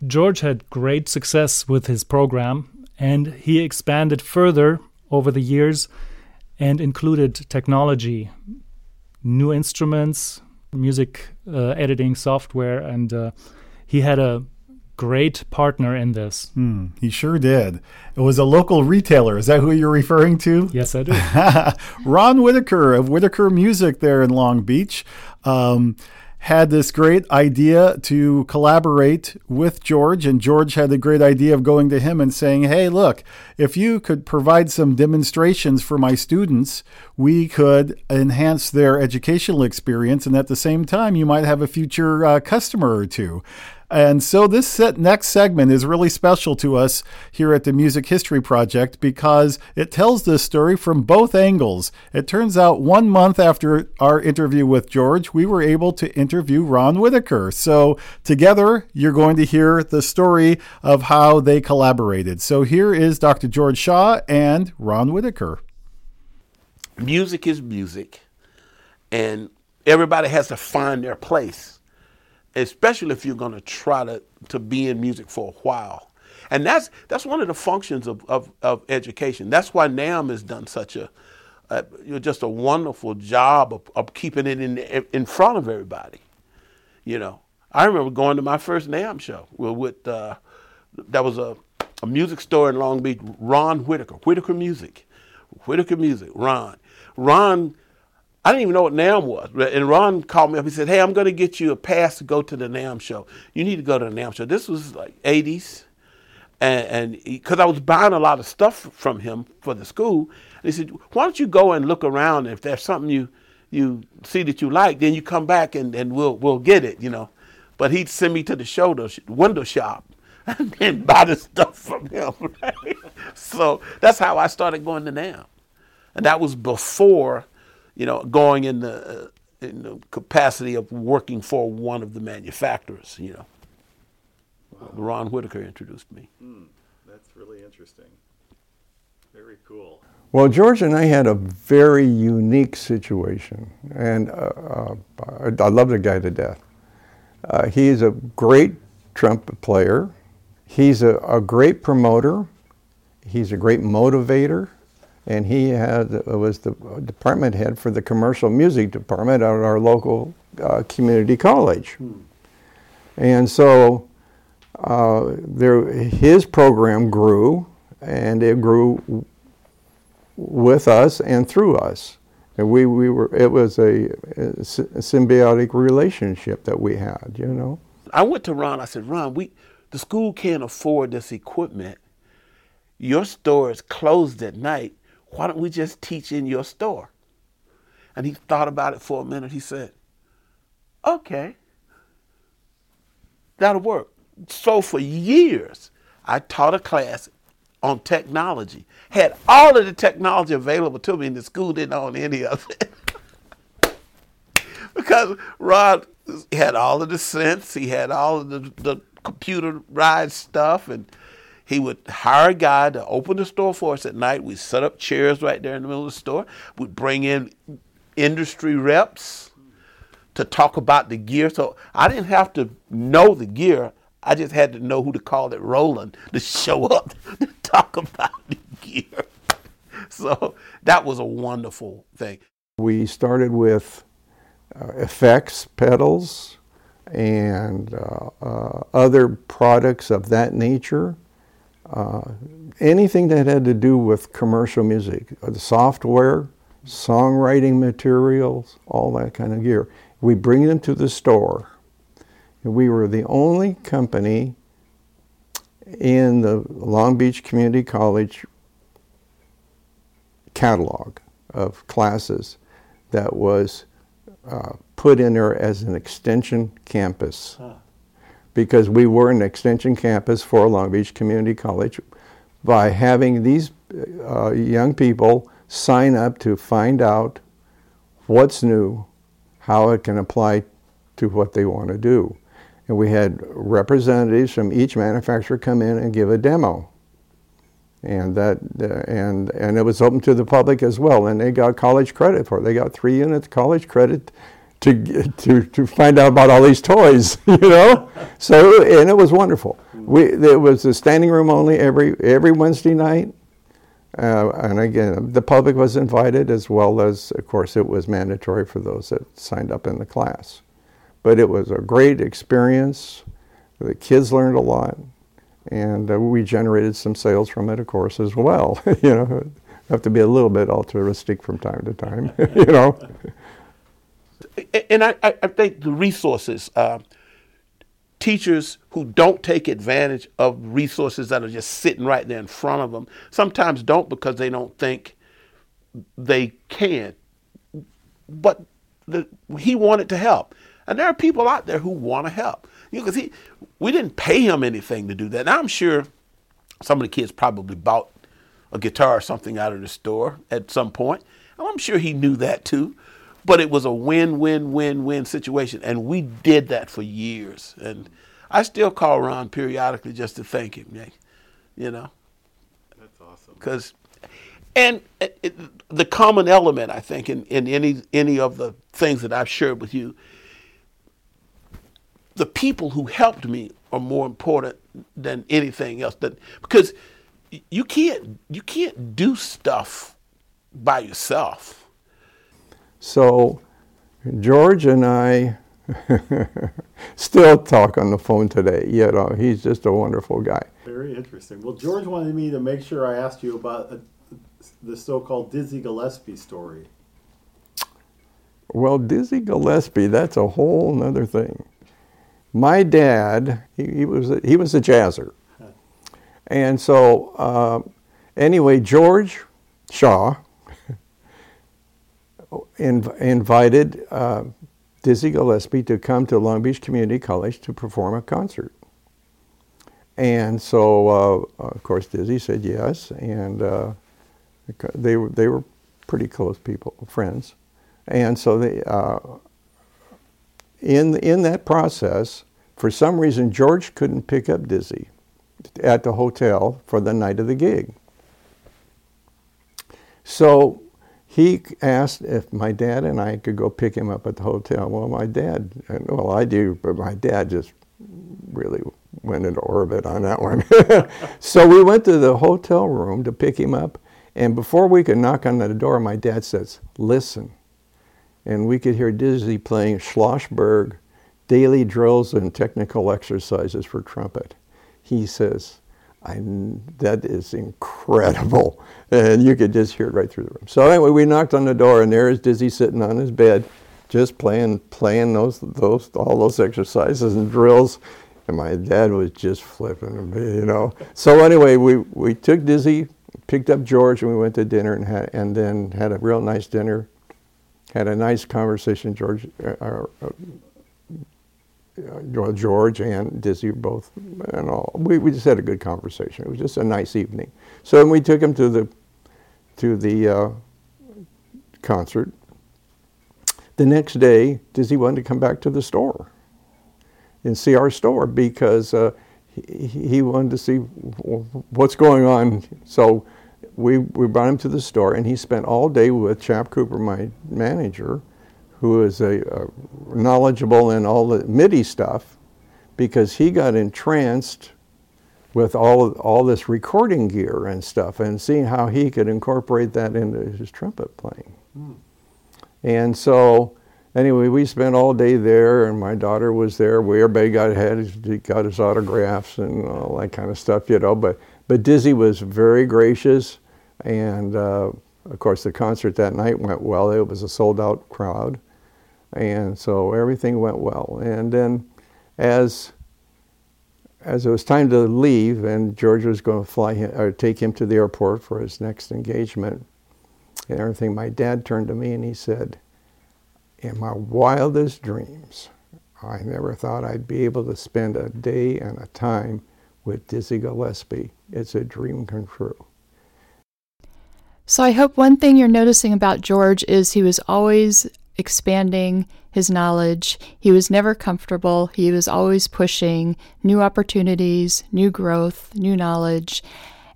George had great success with his program and he expanded further over the years and included technology, new instruments, music uh, editing software, and uh, he had a great partner in this. Hmm, he sure did. It was a local retailer. Is that who you're referring to? Yes, I do. Ron Whitaker of Whitaker Music there in Long Beach. Um, had this great idea to collaborate with George, and George had the great idea of going to him and saying, Hey, look, if you could provide some demonstrations for my students, we could enhance their educational experience, and at the same time, you might have a future uh, customer or two. And so this set, next segment is really special to us here at the Music History Project because it tells this story from both angles. It turns out one month after our interview with George, we were able to interview Ron Whitaker. So together, you're going to hear the story of how they collaborated. So here is Dr. George Shaw and Ron Whitaker. Music is music, and everybody has to find their place especially if you're going to try to, to be in music for a while. And that's that's one of the functions of, of, of education. That's why NAMM has done such a uh, just a wonderful job of, of keeping it in in front of everybody. You know, I remember going to my first NAMM show with uh, that was a, a music store in Long Beach. Ron Whitaker, Whitaker Music, Whitaker Music. Ron, Ron I didn't even know what NAMM was. And Ron called me up. He said, Hey, I'm going to get you a pass to go to the NAMM show. You need to go to the NAMM show. This was like 80s. And because I was buying a lot of stuff from him for the school. And he said, Why don't you go and look around? And if there's something you, you see that you like, then you come back and, and we'll, we'll get it, you know. But he'd send me to the show, the window shop, and then buy the stuff from him. Right? so that's how I started going to NAMM. And that was before you know, going in the, uh, in the capacity of working for one of the manufacturers, you know. Wow. Ron Whitaker introduced me. Mm, that's really interesting. Very cool. Well, George and I had a very unique situation, and uh, uh, I love the guy to death. Uh, he's a great trumpet player. He's a, a great promoter. He's a great motivator and he had was the department head for the commercial music department at our local uh, community college. Hmm. And so uh, there, his program grew, and it grew with us and through us. And we, we were, it was a, a symbiotic relationship that we had, you know. I went to Ron, I said, Ron, we, the school can't afford this equipment. Your store is closed at night why don't we just teach in your store? And he thought about it for a minute. He said, okay, that'll work. So for years, I taught a class on technology, had all of the technology available to me, and the school didn't own any of it. because Ron had all of the sense, he had all of the, the computerized stuff, and he would hire a guy to open the store for us at night. We'd set up chairs right there in the middle of the store. We'd bring in industry reps to talk about the gear. So I didn't have to know the gear. I just had to know who to call it Roland to show up to talk about the gear. So that was a wonderful thing. We started with uh, effects pedals and uh, uh, other products of that nature. Uh, anything that had to do with commercial music, uh, the software, songwriting materials, all that kind of gear. We bring them to the store. We were the only company in the Long Beach Community College catalog of classes that was uh, put in there as an extension campus. Huh because we were an extension campus for Long Beach Community College by having these uh, young people sign up to find out what's new, how it can apply to what they want to do. And we had representatives from each manufacturer come in and give a demo. And that uh, and and it was open to the public as well, and they got college credit for it. They got three units college credit to to to find out about all these toys, you know. so and it was wonderful. We it was a standing room only every every Wednesday night, uh, and again the public was invited as well as of course it was mandatory for those that signed up in the class. But it was a great experience. The kids learned a lot, and uh, we generated some sales from it, of course, as well. you know, have to be a little bit altruistic from time to time, you know and I, I think the resources, uh, teachers who don't take advantage of resources that are just sitting right there in front of them, sometimes don't because they don't think they can. But the, he wanted to help. And there are people out there who want to help. You know, he, we didn't pay him anything to do that. Now I'm sure some of the kids probably bought a guitar or something out of the store at some point. And I'm sure he knew that too. But it was a win win win win situation. And we did that for years. And I still call Ron periodically just to thank him, you know. That's awesome. Because, and it, it, the common element, I think, in, in any, any of the things that I've shared with you, the people who helped me are more important than anything else. That because you can't you can't do stuff by yourself. So, George and I still talk on the phone today. You know, he's just a wonderful guy. Very interesting. Well, George wanted me to make sure I asked you about uh, the so-called Dizzy Gillespie story. Well, Dizzy Gillespie, that's a whole other thing. My dad, he, he was a, he was a jazzer, and so uh, anyway, George Shaw inv- invited uh, Dizzy Gillespie to come to Long Beach Community College to perform a concert. And so, uh, of course, Dizzy said yes, and uh, they were they were pretty close people, friends, and so they uh, in in that process, for some reason, George couldn't pick up Dizzy at the hotel for the night of the gig. So he asked if my dad and I could go pick him up at the hotel. Well, my dad, well, I do, but my dad just really went into orbit on that one. so we went to the hotel room to pick him up, and before we could knock on the door, my dad says, "Listen," and we could hear Dizzy playing Schlossberg, daily drills and technical exercises for trumpet. He says, I, that is incredible. And you could just hear it right through the room. So anyway, we knocked on the door, and there is Dizzy sitting on his bed, just playing, playing those, those, all those exercises and drills. And my dad was just flipping, you know. So anyway, we, we took Dizzy, picked up George, and we went to dinner, and had, and then had a real nice dinner. Had a nice conversation. George, uh, uh, George and Dizzy both, and all. We, we just had a good conversation. It was just a nice evening. So we took him to the to the uh, concert. The next day, Dizzy wanted to come back to the store and see our store because uh, he, he wanted to see what's going on. So we, we brought him to the store, and he spent all day with Chap Cooper, my manager, who is a, a knowledgeable in all the MIDI stuff, because he got entranced with all all this recording gear and stuff, and seeing how he could incorporate that into his trumpet playing. Mm. And so, anyway, we spent all day there, and my daughter was there. We everybody got had his, got his autographs and all that kind of stuff, you know. But but Dizzy was very gracious, and uh, of course the concert that night went well. It was a sold out crowd, and so everything went well. And then as as it was time to leave, and George was going to fly him, or take him to the airport for his next engagement and everything, my dad turned to me and he said, In my wildest dreams, I never thought I'd be able to spend a day and a time with Dizzy Gillespie. It's a dream come true. So I hope one thing you're noticing about George is he was always expanding his knowledge. He was never comfortable. He was always pushing new opportunities, new growth, new knowledge,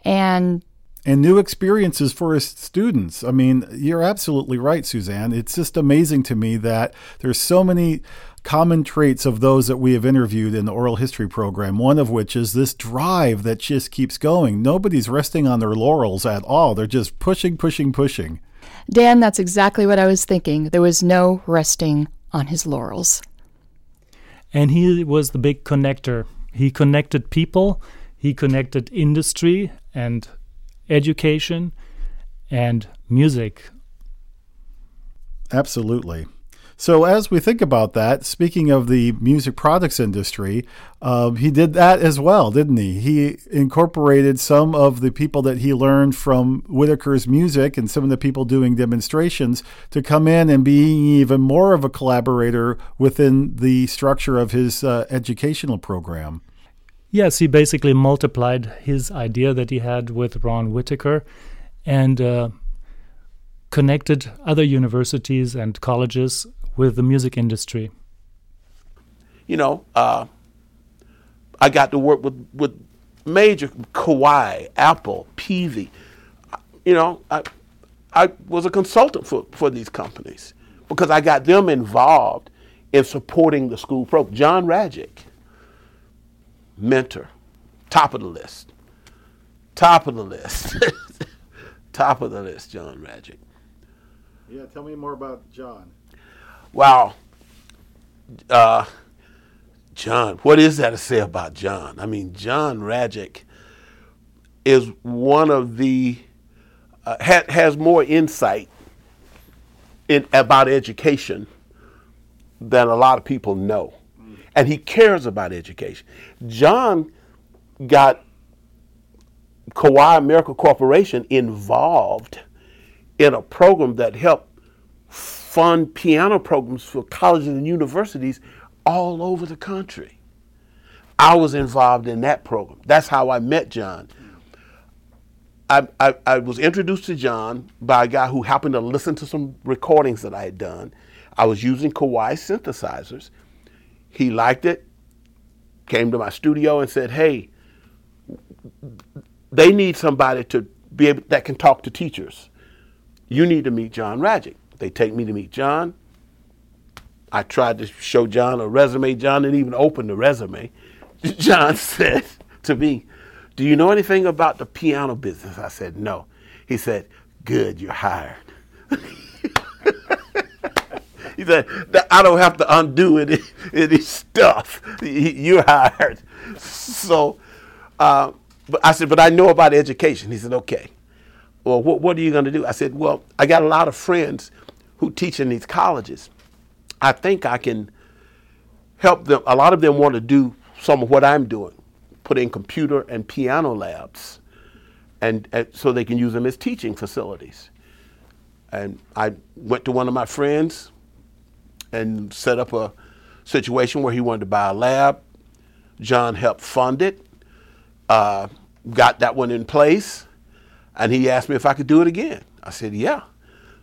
and and new experiences for his students. I mean, you're absolutely right, Suzanne. It's just amazing to me that there's so many common traits of those that we have interviewed in the oral history program, one of which is this drive that just keeps going. Nobody's resting on their laurels at all. They're just pushing, pushing, pushing. Dan, that's exactly what I was thinking. There was no resting on his laurels. And he was the big connector. He connected people, he connected industry and education and music. Absolutely. So, as we think about that, speaking of the music products industry, um, he did that as well, didn't he? He incorporated some of the people that he learned from Whitaker's music and some of the people doing demonstrations to come in and being even more of a collaborator within the structure of his uh, educational program. Yes, he basically multiplied his idea that he had with Ron Whitaker and uh, connected other universities and colleges with the music industry? You know, uh, I got to work with, with major Kawai, Apple, Peavey. You know, I, I was a consultant for, for these companies because I got them involved in supporting the school program. John Rajic, mentor, top of the list. Top of the list. top of the list, John Rajic. Yeah, tell me more about John. Wow. Uh, John, what is that to say about John? I mean, John Rajic is one of the uh, ha- has more insight in about education than a lot of people know, and he cares about education. John got Kawai America Corporation involved in a program that helped fund piano programs for colleges and universities all over the country. I was involved in that program. That's how I met John. I, I, I, was introduced to John by a guy who happened to listen to some recordings that I had done. I was using Kawai synthesizers. He liked it, came to my studio and said, Hey, they need somebody to be able that can talk to teachers. You need to meet John Rajic. They take me to meet John. I tried to show John a resume. John didn't even open the resume. John said to me, Do you know anything about the piano business? I said, No. He said, Good, you're hired. he said, I don't have to undo any, any stuff. You're hired. So, uh, but I said, But I know about education. He said, Okay. Well, what, what are you going to do? I said, Well, I got a lot of friends who teach in these colleges, I think I can help them. A lot of them want to do some of what I'm doing, put in computer and piano labs, and, and so they can use them as teaching facilities. And I went to one of my friends and set up a situation where he wanted to buy a lab. John helped fund it, uh, got that one in place, and he asked me if I could do it again. I said, yeah.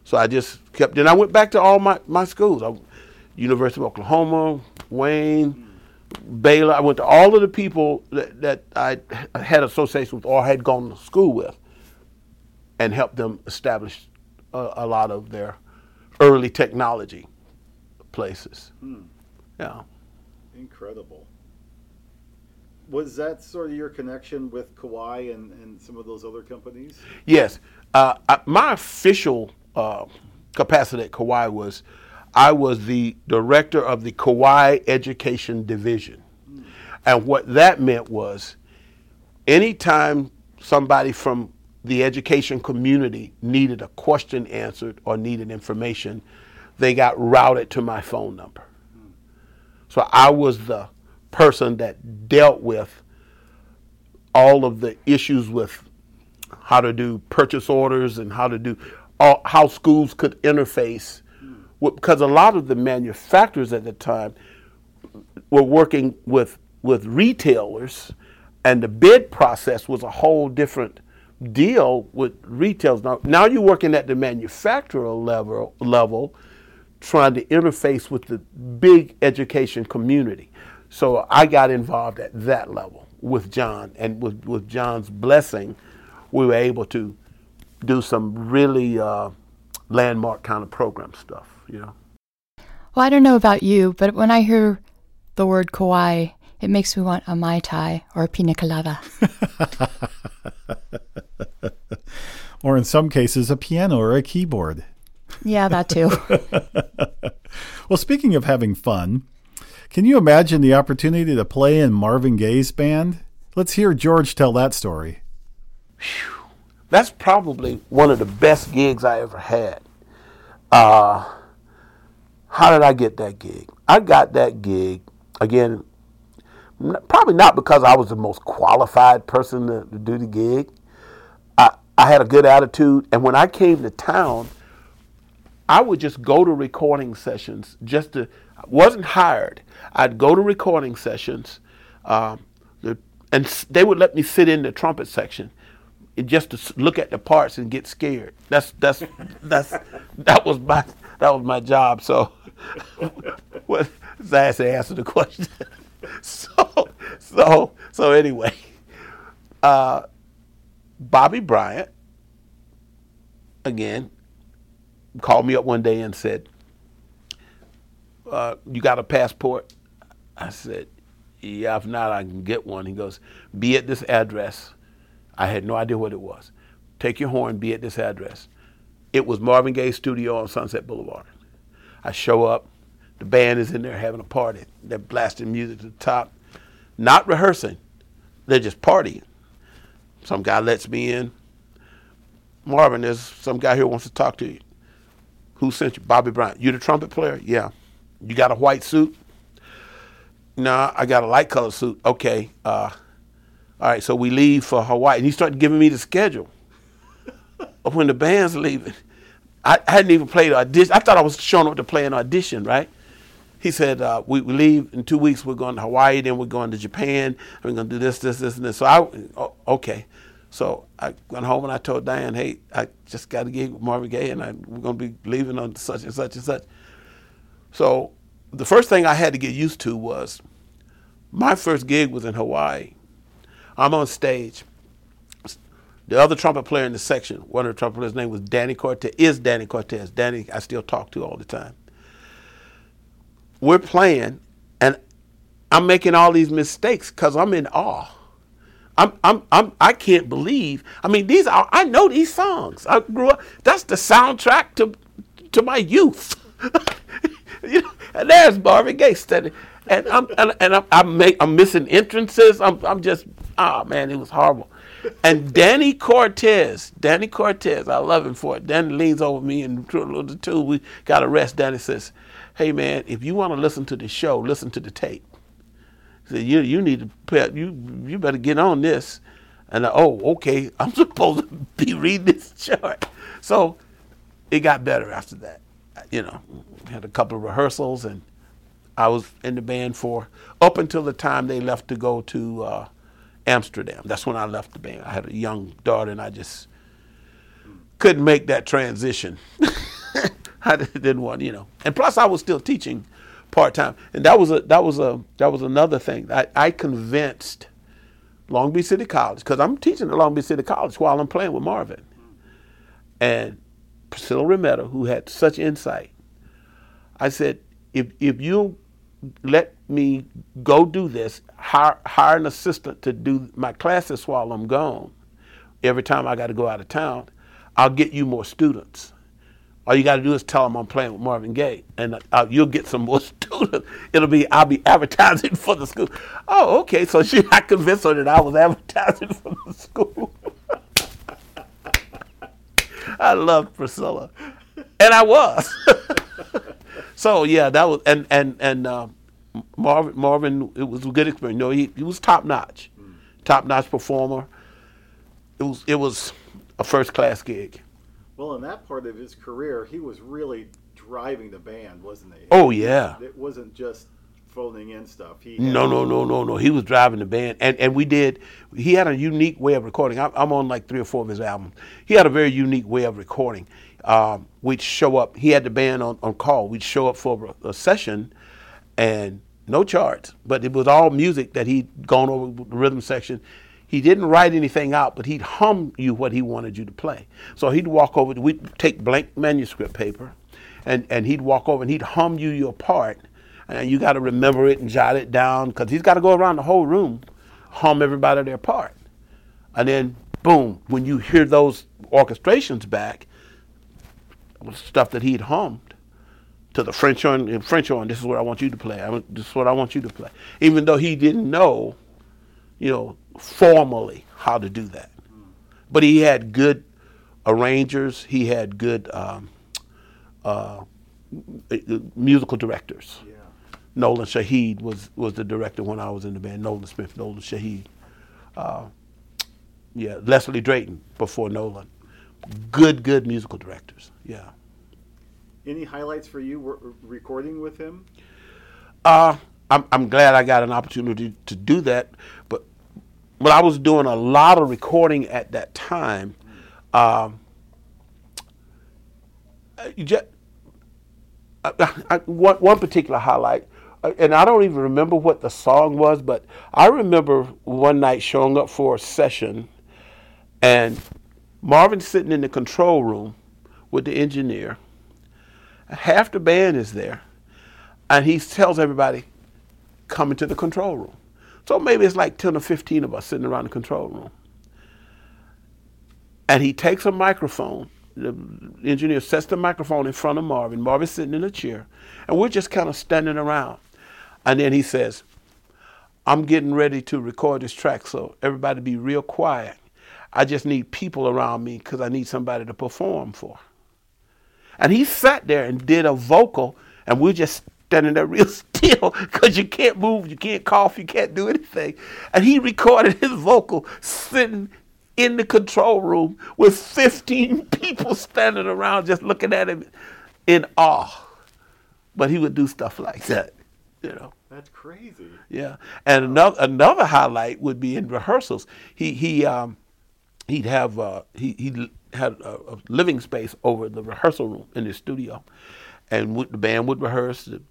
So I just kept. Then I went back to all my my schools. I, University of Oklahoma, Wayne, Baylor. I went to all of the people that, that I had association with or had gone to school with, and helped them establish a, a lot of their early technology places. Hmm. Yeah. Incredible. Was that sort of your connection with Kawai and, and some of those other companies? Yes. Uh, I, my official uh, capacity at Kawai was I was the director of the Kawai Education Division. And what that meant was anytime somebody from the education community needed a question answered or needed information, they got routed to my phone number. So I was the person that dealt with all of the issues with how to do purchase orders and how to do all, how schools could interface because a lot of the manufacturers at the time were working with with retailers and the bid process was a whole different deal with retailers. Now, now you're working at the manufacturer level level trying to interface with the big education community. So i got involved at that level with john and with, with john's blessing we were able to do some really uh, landmark kind of program stuff, you know. Well, I don't know about you, but when I hear the word Kauai, it makes me want a Mai Tai or a Pina Colada. or in some cases, a piano or a keyboard. Yeah, that too. well, speaking of having fun, can you imagine the opportunity to play in Marvin Gaye's band? Let's hear George tell that story. Whew that's probably one of the best gigs I ever had. Uh, how did I get that gig? I got that gig again. Probably not because I was the most qualified person to, to do the gig. I, I had a good attitude, and when I came to town, I would just go to recording sessions just to. I wasn't hired. I'd go to recording sessions, um, and they would let me sit in the trumpet section just to look at the parts and get scared. That's that's that's that was my that was my job. So, what Zach to answer the question. so so so anyway, uh, Bobby Bryant again called me up one day and said, uh, "You got a passport?" I said, "Yeah, if not, I can get one." He goes, "Be at this address." I had no idea what it was. Take your horn, be at this address. It was Marvin Gaye's studio on Sunset Boulevard. I show up, the band is in there having a party. They're blasting music to the top, not rehearsing, they're just partying. Some guy lets me in. Marvin, there's some guy here wants to talk to you. Who sent you? Bobby Bryant. You the trumpet player? Yeah. You got a white suit? Nah, I got a light color suit. Okay. Uh, all right, so we leave for Hawaii. And he started giving me the schedule of when the band's leaving. I, hadn't even played audition. I thought I was showing up to play an audition, right? He said, uh, we, we leave in two weeks. We're going to Hawaii, then we're going to Japan. We're going to do this, this, this, and this. So I, oh, okay. So I went home and I told Diane, hey, I just got to get Marvin Gaye and I, we're going to be leaving on such and such and such. So the first thing I had to get used to was my first gig was in Hawaii. I'm on stage. The other trumpet player in the section, one of the trumpet players' name was Danny Cortez, is Danny Cortez. Danny, I still talk to all the time. We're playing, and I'm making all these mistakes because I'm in awe. I'm, I'm, I'm, I can't believe. I mean, these are, I know these songs. I grew up, that's the soundtrack to, to my youth. you know, and there's Marvin Gaye standing. And I'm, and, and I'm, I'm, make, I'm missing entrances. I'm, I'm just oh man, it was horrible. And Danny Cortez, Danny Cortez, I love him for it. Danny leans over me and the two we got a rest. Danny says, "Hey man, if you want to listen to the show, listen to the tape." He said, "You you need to pay, you you better get on this." And I, oh, okay, I'm supposed to be reading this chart. So it got better after that. You know, had a couple of rehearsals, and I was in the band for up until the time they left to go to. Uh, Amsterdam. That's when I left the band. I had a young daughter, and I just couldn't make that transition. I didn't want, you know. And plus, I was still teaching part time, and that was a that was a that was another thing. I, I convinced Long Beach City College because I'm teaching at Long Beach City College while I'm playing with Marvin, and Priscilla Remetta, who had such insight. I said, if if you let me go do this, hire, hire an assistant to do my classes while I'm gone. Every time I got to go out of town, I'll get you more students. All you got to do is tell them I'm playing with Marvin Gaye, and uh, you'll get some more students. It'll be I'll be advertising for the school. Oh, okay. So she, I convinced her that I was advertising for the school. I loved Priscilla, and I was. So yeah, that was and and and uh, Marvin. Marvin, it was a good experience. No, he he was top notch, mm. top notch performer. It was it was a first class gig. Well, in that part of his career, he was really driving the band, wasn't he? Oh yeah. It wasn't just folding in stuff. He no, no, no, no, no. He was driving the band, and and we did. He had a unique way of recording. I'm, I'm on like three or four of his albums. He had a very unique way of recording um, we'd show up. He had the band on, on call. We'd show up for a, a session, and no charts, but it was all music that he'd gone over with the rhythm section. He didn't write anything out, but he'd hum you what he wanted you to play. So he'd walk over. We'd take blank manuscript paper, and and he'd walk over and he'd hum you your part, and you got to remember it and jot it down because he's got to go around the whole room, hum everybody their part, and then boom, when you hear those orchestrations back, stuff that he'd hummed to the French horn, French horn. This is what I want you to play. I, this is what I want you to play. Even though he didn't know, you know, formally how to do that, but he had good arrangers. He had good um, uh, uh, musical directors. Yeah. Nolan Shaheed was was the director when I was in the band. Nolan Smith, Nolan Shaheed. Uh, yeah, Leslie Drayton before Nolan. Good, good musical directors. Yeah. Any highlights for you recording with him? Uh, I'm, I'm glad I got an opportunity to do that. But when I was doing a lot of recording at that time, um, just, I, I, one, one particular highlight, uh, and I don't even remember what the song was, but I remember one night showing up for a session, and Marvin sitting in the control room with the engineer. Half the band is there, and he tells everybody, "Come into the control room." So maybe it's like ten or fifteen of us sitting around the control room, and he takes a microphone the engineer sets the microphone in front of Marvin. Marvin's sitting in a chair, and we're just kind of standing around. And then he says, I'm getting ready to record this track, so everybody be real quiet. I just need people around me because I need somebody to perform for. And he sat there and did a vocal, and we're just standing there real still because you can't move, you can't cough, you can't do anything. And he recorded his vocal sitting in the control room with 15 people standing around just looking at him in awe. But he would do stuff like that, you know. That's crazy. Yeah, and another another highlight would be in rehearsals. He he um he'd have uh, he he had a, a living space over the rehearsal room in his studio, and the band would rehearse. The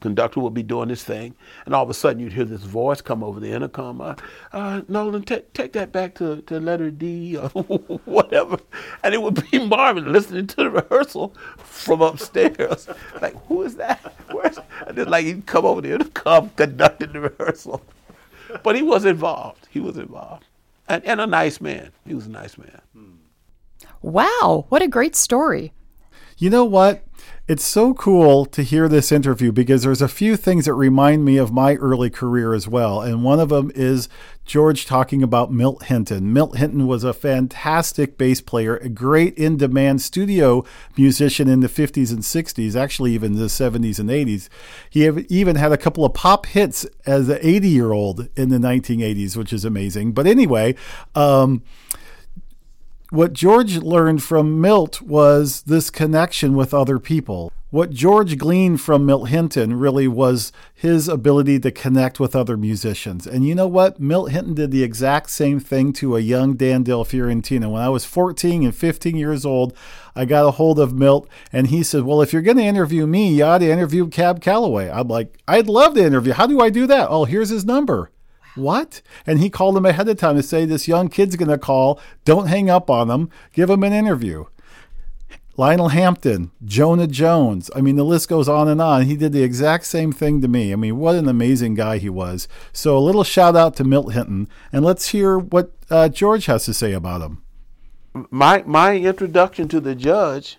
conductor would be doing this thing, and all of a sudden you'd hear this voice come over the intercom. Uh, uh, Nolan, take take that back to, to letter D or whatever, and it would be Marvin listening to the rehearsal from upstairs. like, who is that? Where's? And then like he'd come over the intercom conducting the rehearsal, but he was involved. He was involved, and and a nice man. He was a nice man. Wow, what a great story! You know what? It's so cool to hear this interview because there's a few things that remind me of my early career as well. And one of them is George talking about Milt Hinton. Milt Hinton was a fantastic bass player, a great in demand studio musician in the 50s and 60s, actually, even the 70s and 80s. He even had a couple of pop hits as an 80 year old in the 1980s, which is amazing. But anyway, um, what George learned from Milt was this connection with other people. What George gleaned from Milt Hinton really was his ability to connect with other musicians. And you know what? Milt Hinton did the exact same thing to a young Dan Del Fiorentino. When I was 14 and 15 years old, I got a hold of Milt and he said, Well, if you're going to interview me, you ought to interview Cab Calloway. I'm like, I'd love to interview. How do I do that? Oh, here's his number. What? And he called him ahead of time to say this young kid's going to call. Don't hang up on him. Give him an interview. Lionel Hampton, Jonah Jones. I mean, the list goes on and on. He did the exact same thing to me. I mean, what an amazing guy he was. So, a little shout out to Milt Hinton, and let's hear what uh, George has to say about him. My my introduction to the judge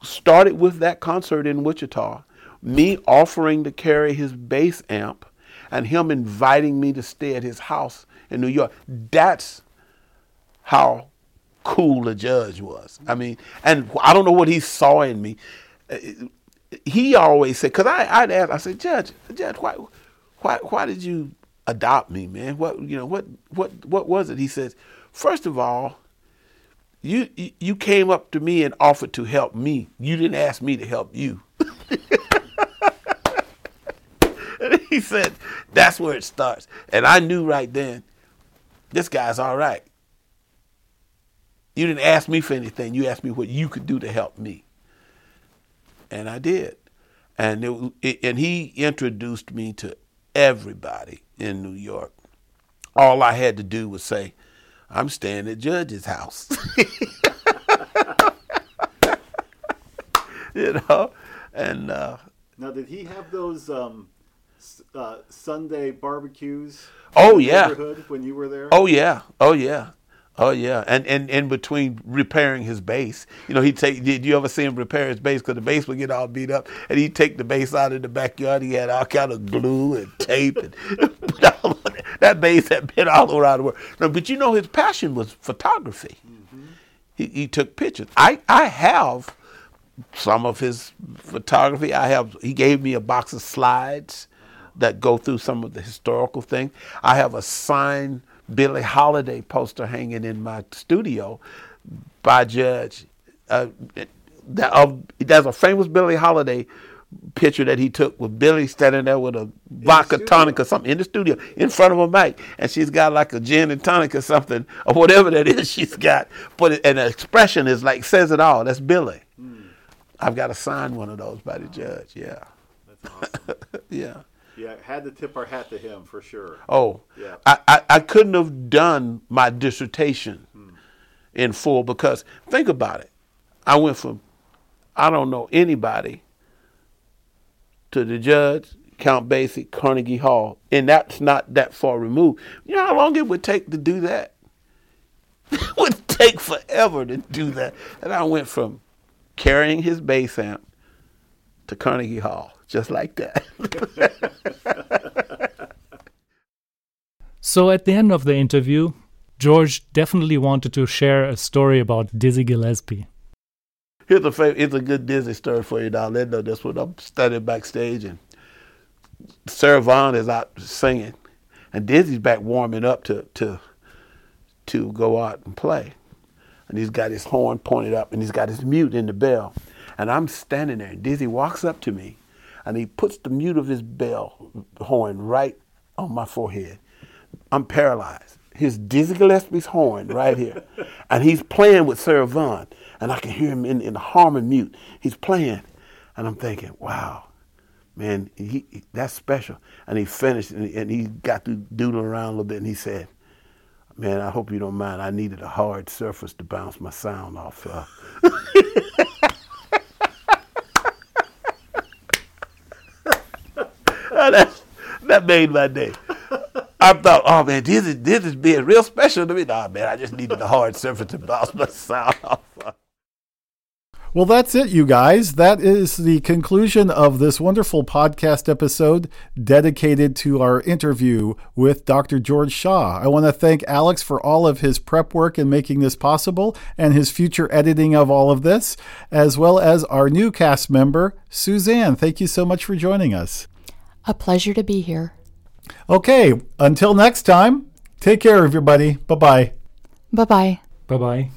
started with that concert in Wichita. Me offering to carry his bass amp and him inviting me to stay at his house in New York. That's how cool the judge was. I mean, and I don't know what he saw in me. He always said, because I'd ask, I said, Judge, Judge, why, why, why did you adopt me, man? What, you know, what, what, what was it? He says, first of all, you you came up to me and offered to help me. You didn't ask me to help you. he said, that's where it starts. And I knew right then, this guy's all right. You didn't ask me for anything. You asked me what you could do to help me. And I did. And, it, it, and he introduced me to everybody in New York. All I had to do was say, I'm staying at Judge's house. you know? And uh, now, did he have those um, uh, Sunday barbecues? Oh yeah, when you were there. Oh yeah, oh yeah. Oh yeah, and and in between repairing his bass, you know, he'd take. Did you ever see him repair his bass? Because the bass would get all beat up, and he'd take the bass out in the backyard. He had all kind of glue and tape, and put all that bass had been all around the world. No, but you know, his passion was photography. Mm-hmm. He, he took pictures. I I have some of his photography. I have. He gave me a box of slides that go through some of the historical things. I have a signed Billie Holiday poster hanging in my studio by Judge. Uh, that, uh, there's a famous Billie Holiday picture that he took with Billie standing there with a vodka tonic or something in the studio in front of a mic, and she's got like a gin and tonic or something or whatever that is she's got. But it, and the expression is like says it all. That's Billie. Mm. I've got to sign one of those by the judge. Yeah. That's awesome. yeah. Yeah, had to tip our hat to him for sure. Oh, yeah. I, I, I couldn't have done my dissertation hmm. in full because think about it. I went from I don't know anybody to the judge, Count Basie, Carnegie Hall, and that's not that far removed. You know how long it would take to do that? it would take forever to do that. And I went from carrying his bass amp to Carnegie Hall, just like that. so at the end of the interview, George definitely wanted to share a story about Dizzy Gillespie. Here's a it's a good Dizzy story for you, there. That's what I'm studying backstage, and Sarah Vaughan is out singing, and Dizzy's back warming up to to to go out and play, and he's got his horn pointed up, and he's got his mute in the bell, and I'm standing there. And Dizzy walks up to me, and he puts the mute of his bell horn right on my forehead. I'm paralyzed. His Dizzy Gillespie's horn right here, and he's playing with Sarah Vaughan and I can hear him in, in the harmon mute. He's playing, and I'm thinking, wow, man, he, he that's special. And he finished, and he, and he got to doodle around a little bit, and he said, man, I hope you don't mind. I needed a hard surface to bounce my sound off. Uh. that, that made my day. I thought, oh man, this is this is being real special to me. Nah, man, I just needed a hard surface to bounce my sound off. Well, that's it, you guys. That is the conclusion of this wonderful podcast episode dedicated to our interview with Dr. George Shaw. I want to thank Alex for all of his prep work in making this possible and his future editing of all of this, as well as our new cast member, Suzanne. Thank you so much for joining us. A pleasure to be here. Okay, until next time, take care, everybody. Bye bye. Bye bye. Bye bye.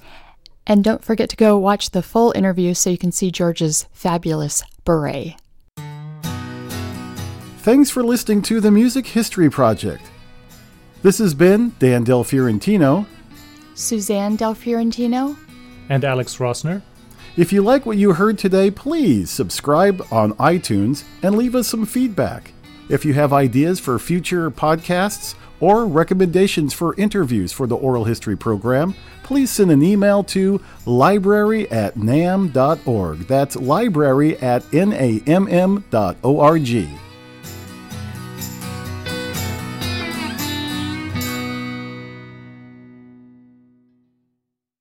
And don't forget to go watch the full interview so you can see George's fabulous beret. Thanks for listening to the Music History Project. This has been Dan Del Fiorentino, Suzanne Del Fiorentino, and Alex Rossner. If you like what you heard today, please subscribe on iTunes and leave us some feedback. If you have ideas for future podcasts or recommendations for interviews for the oral history program, please send an email to library at namm.org. That's library at namm.org.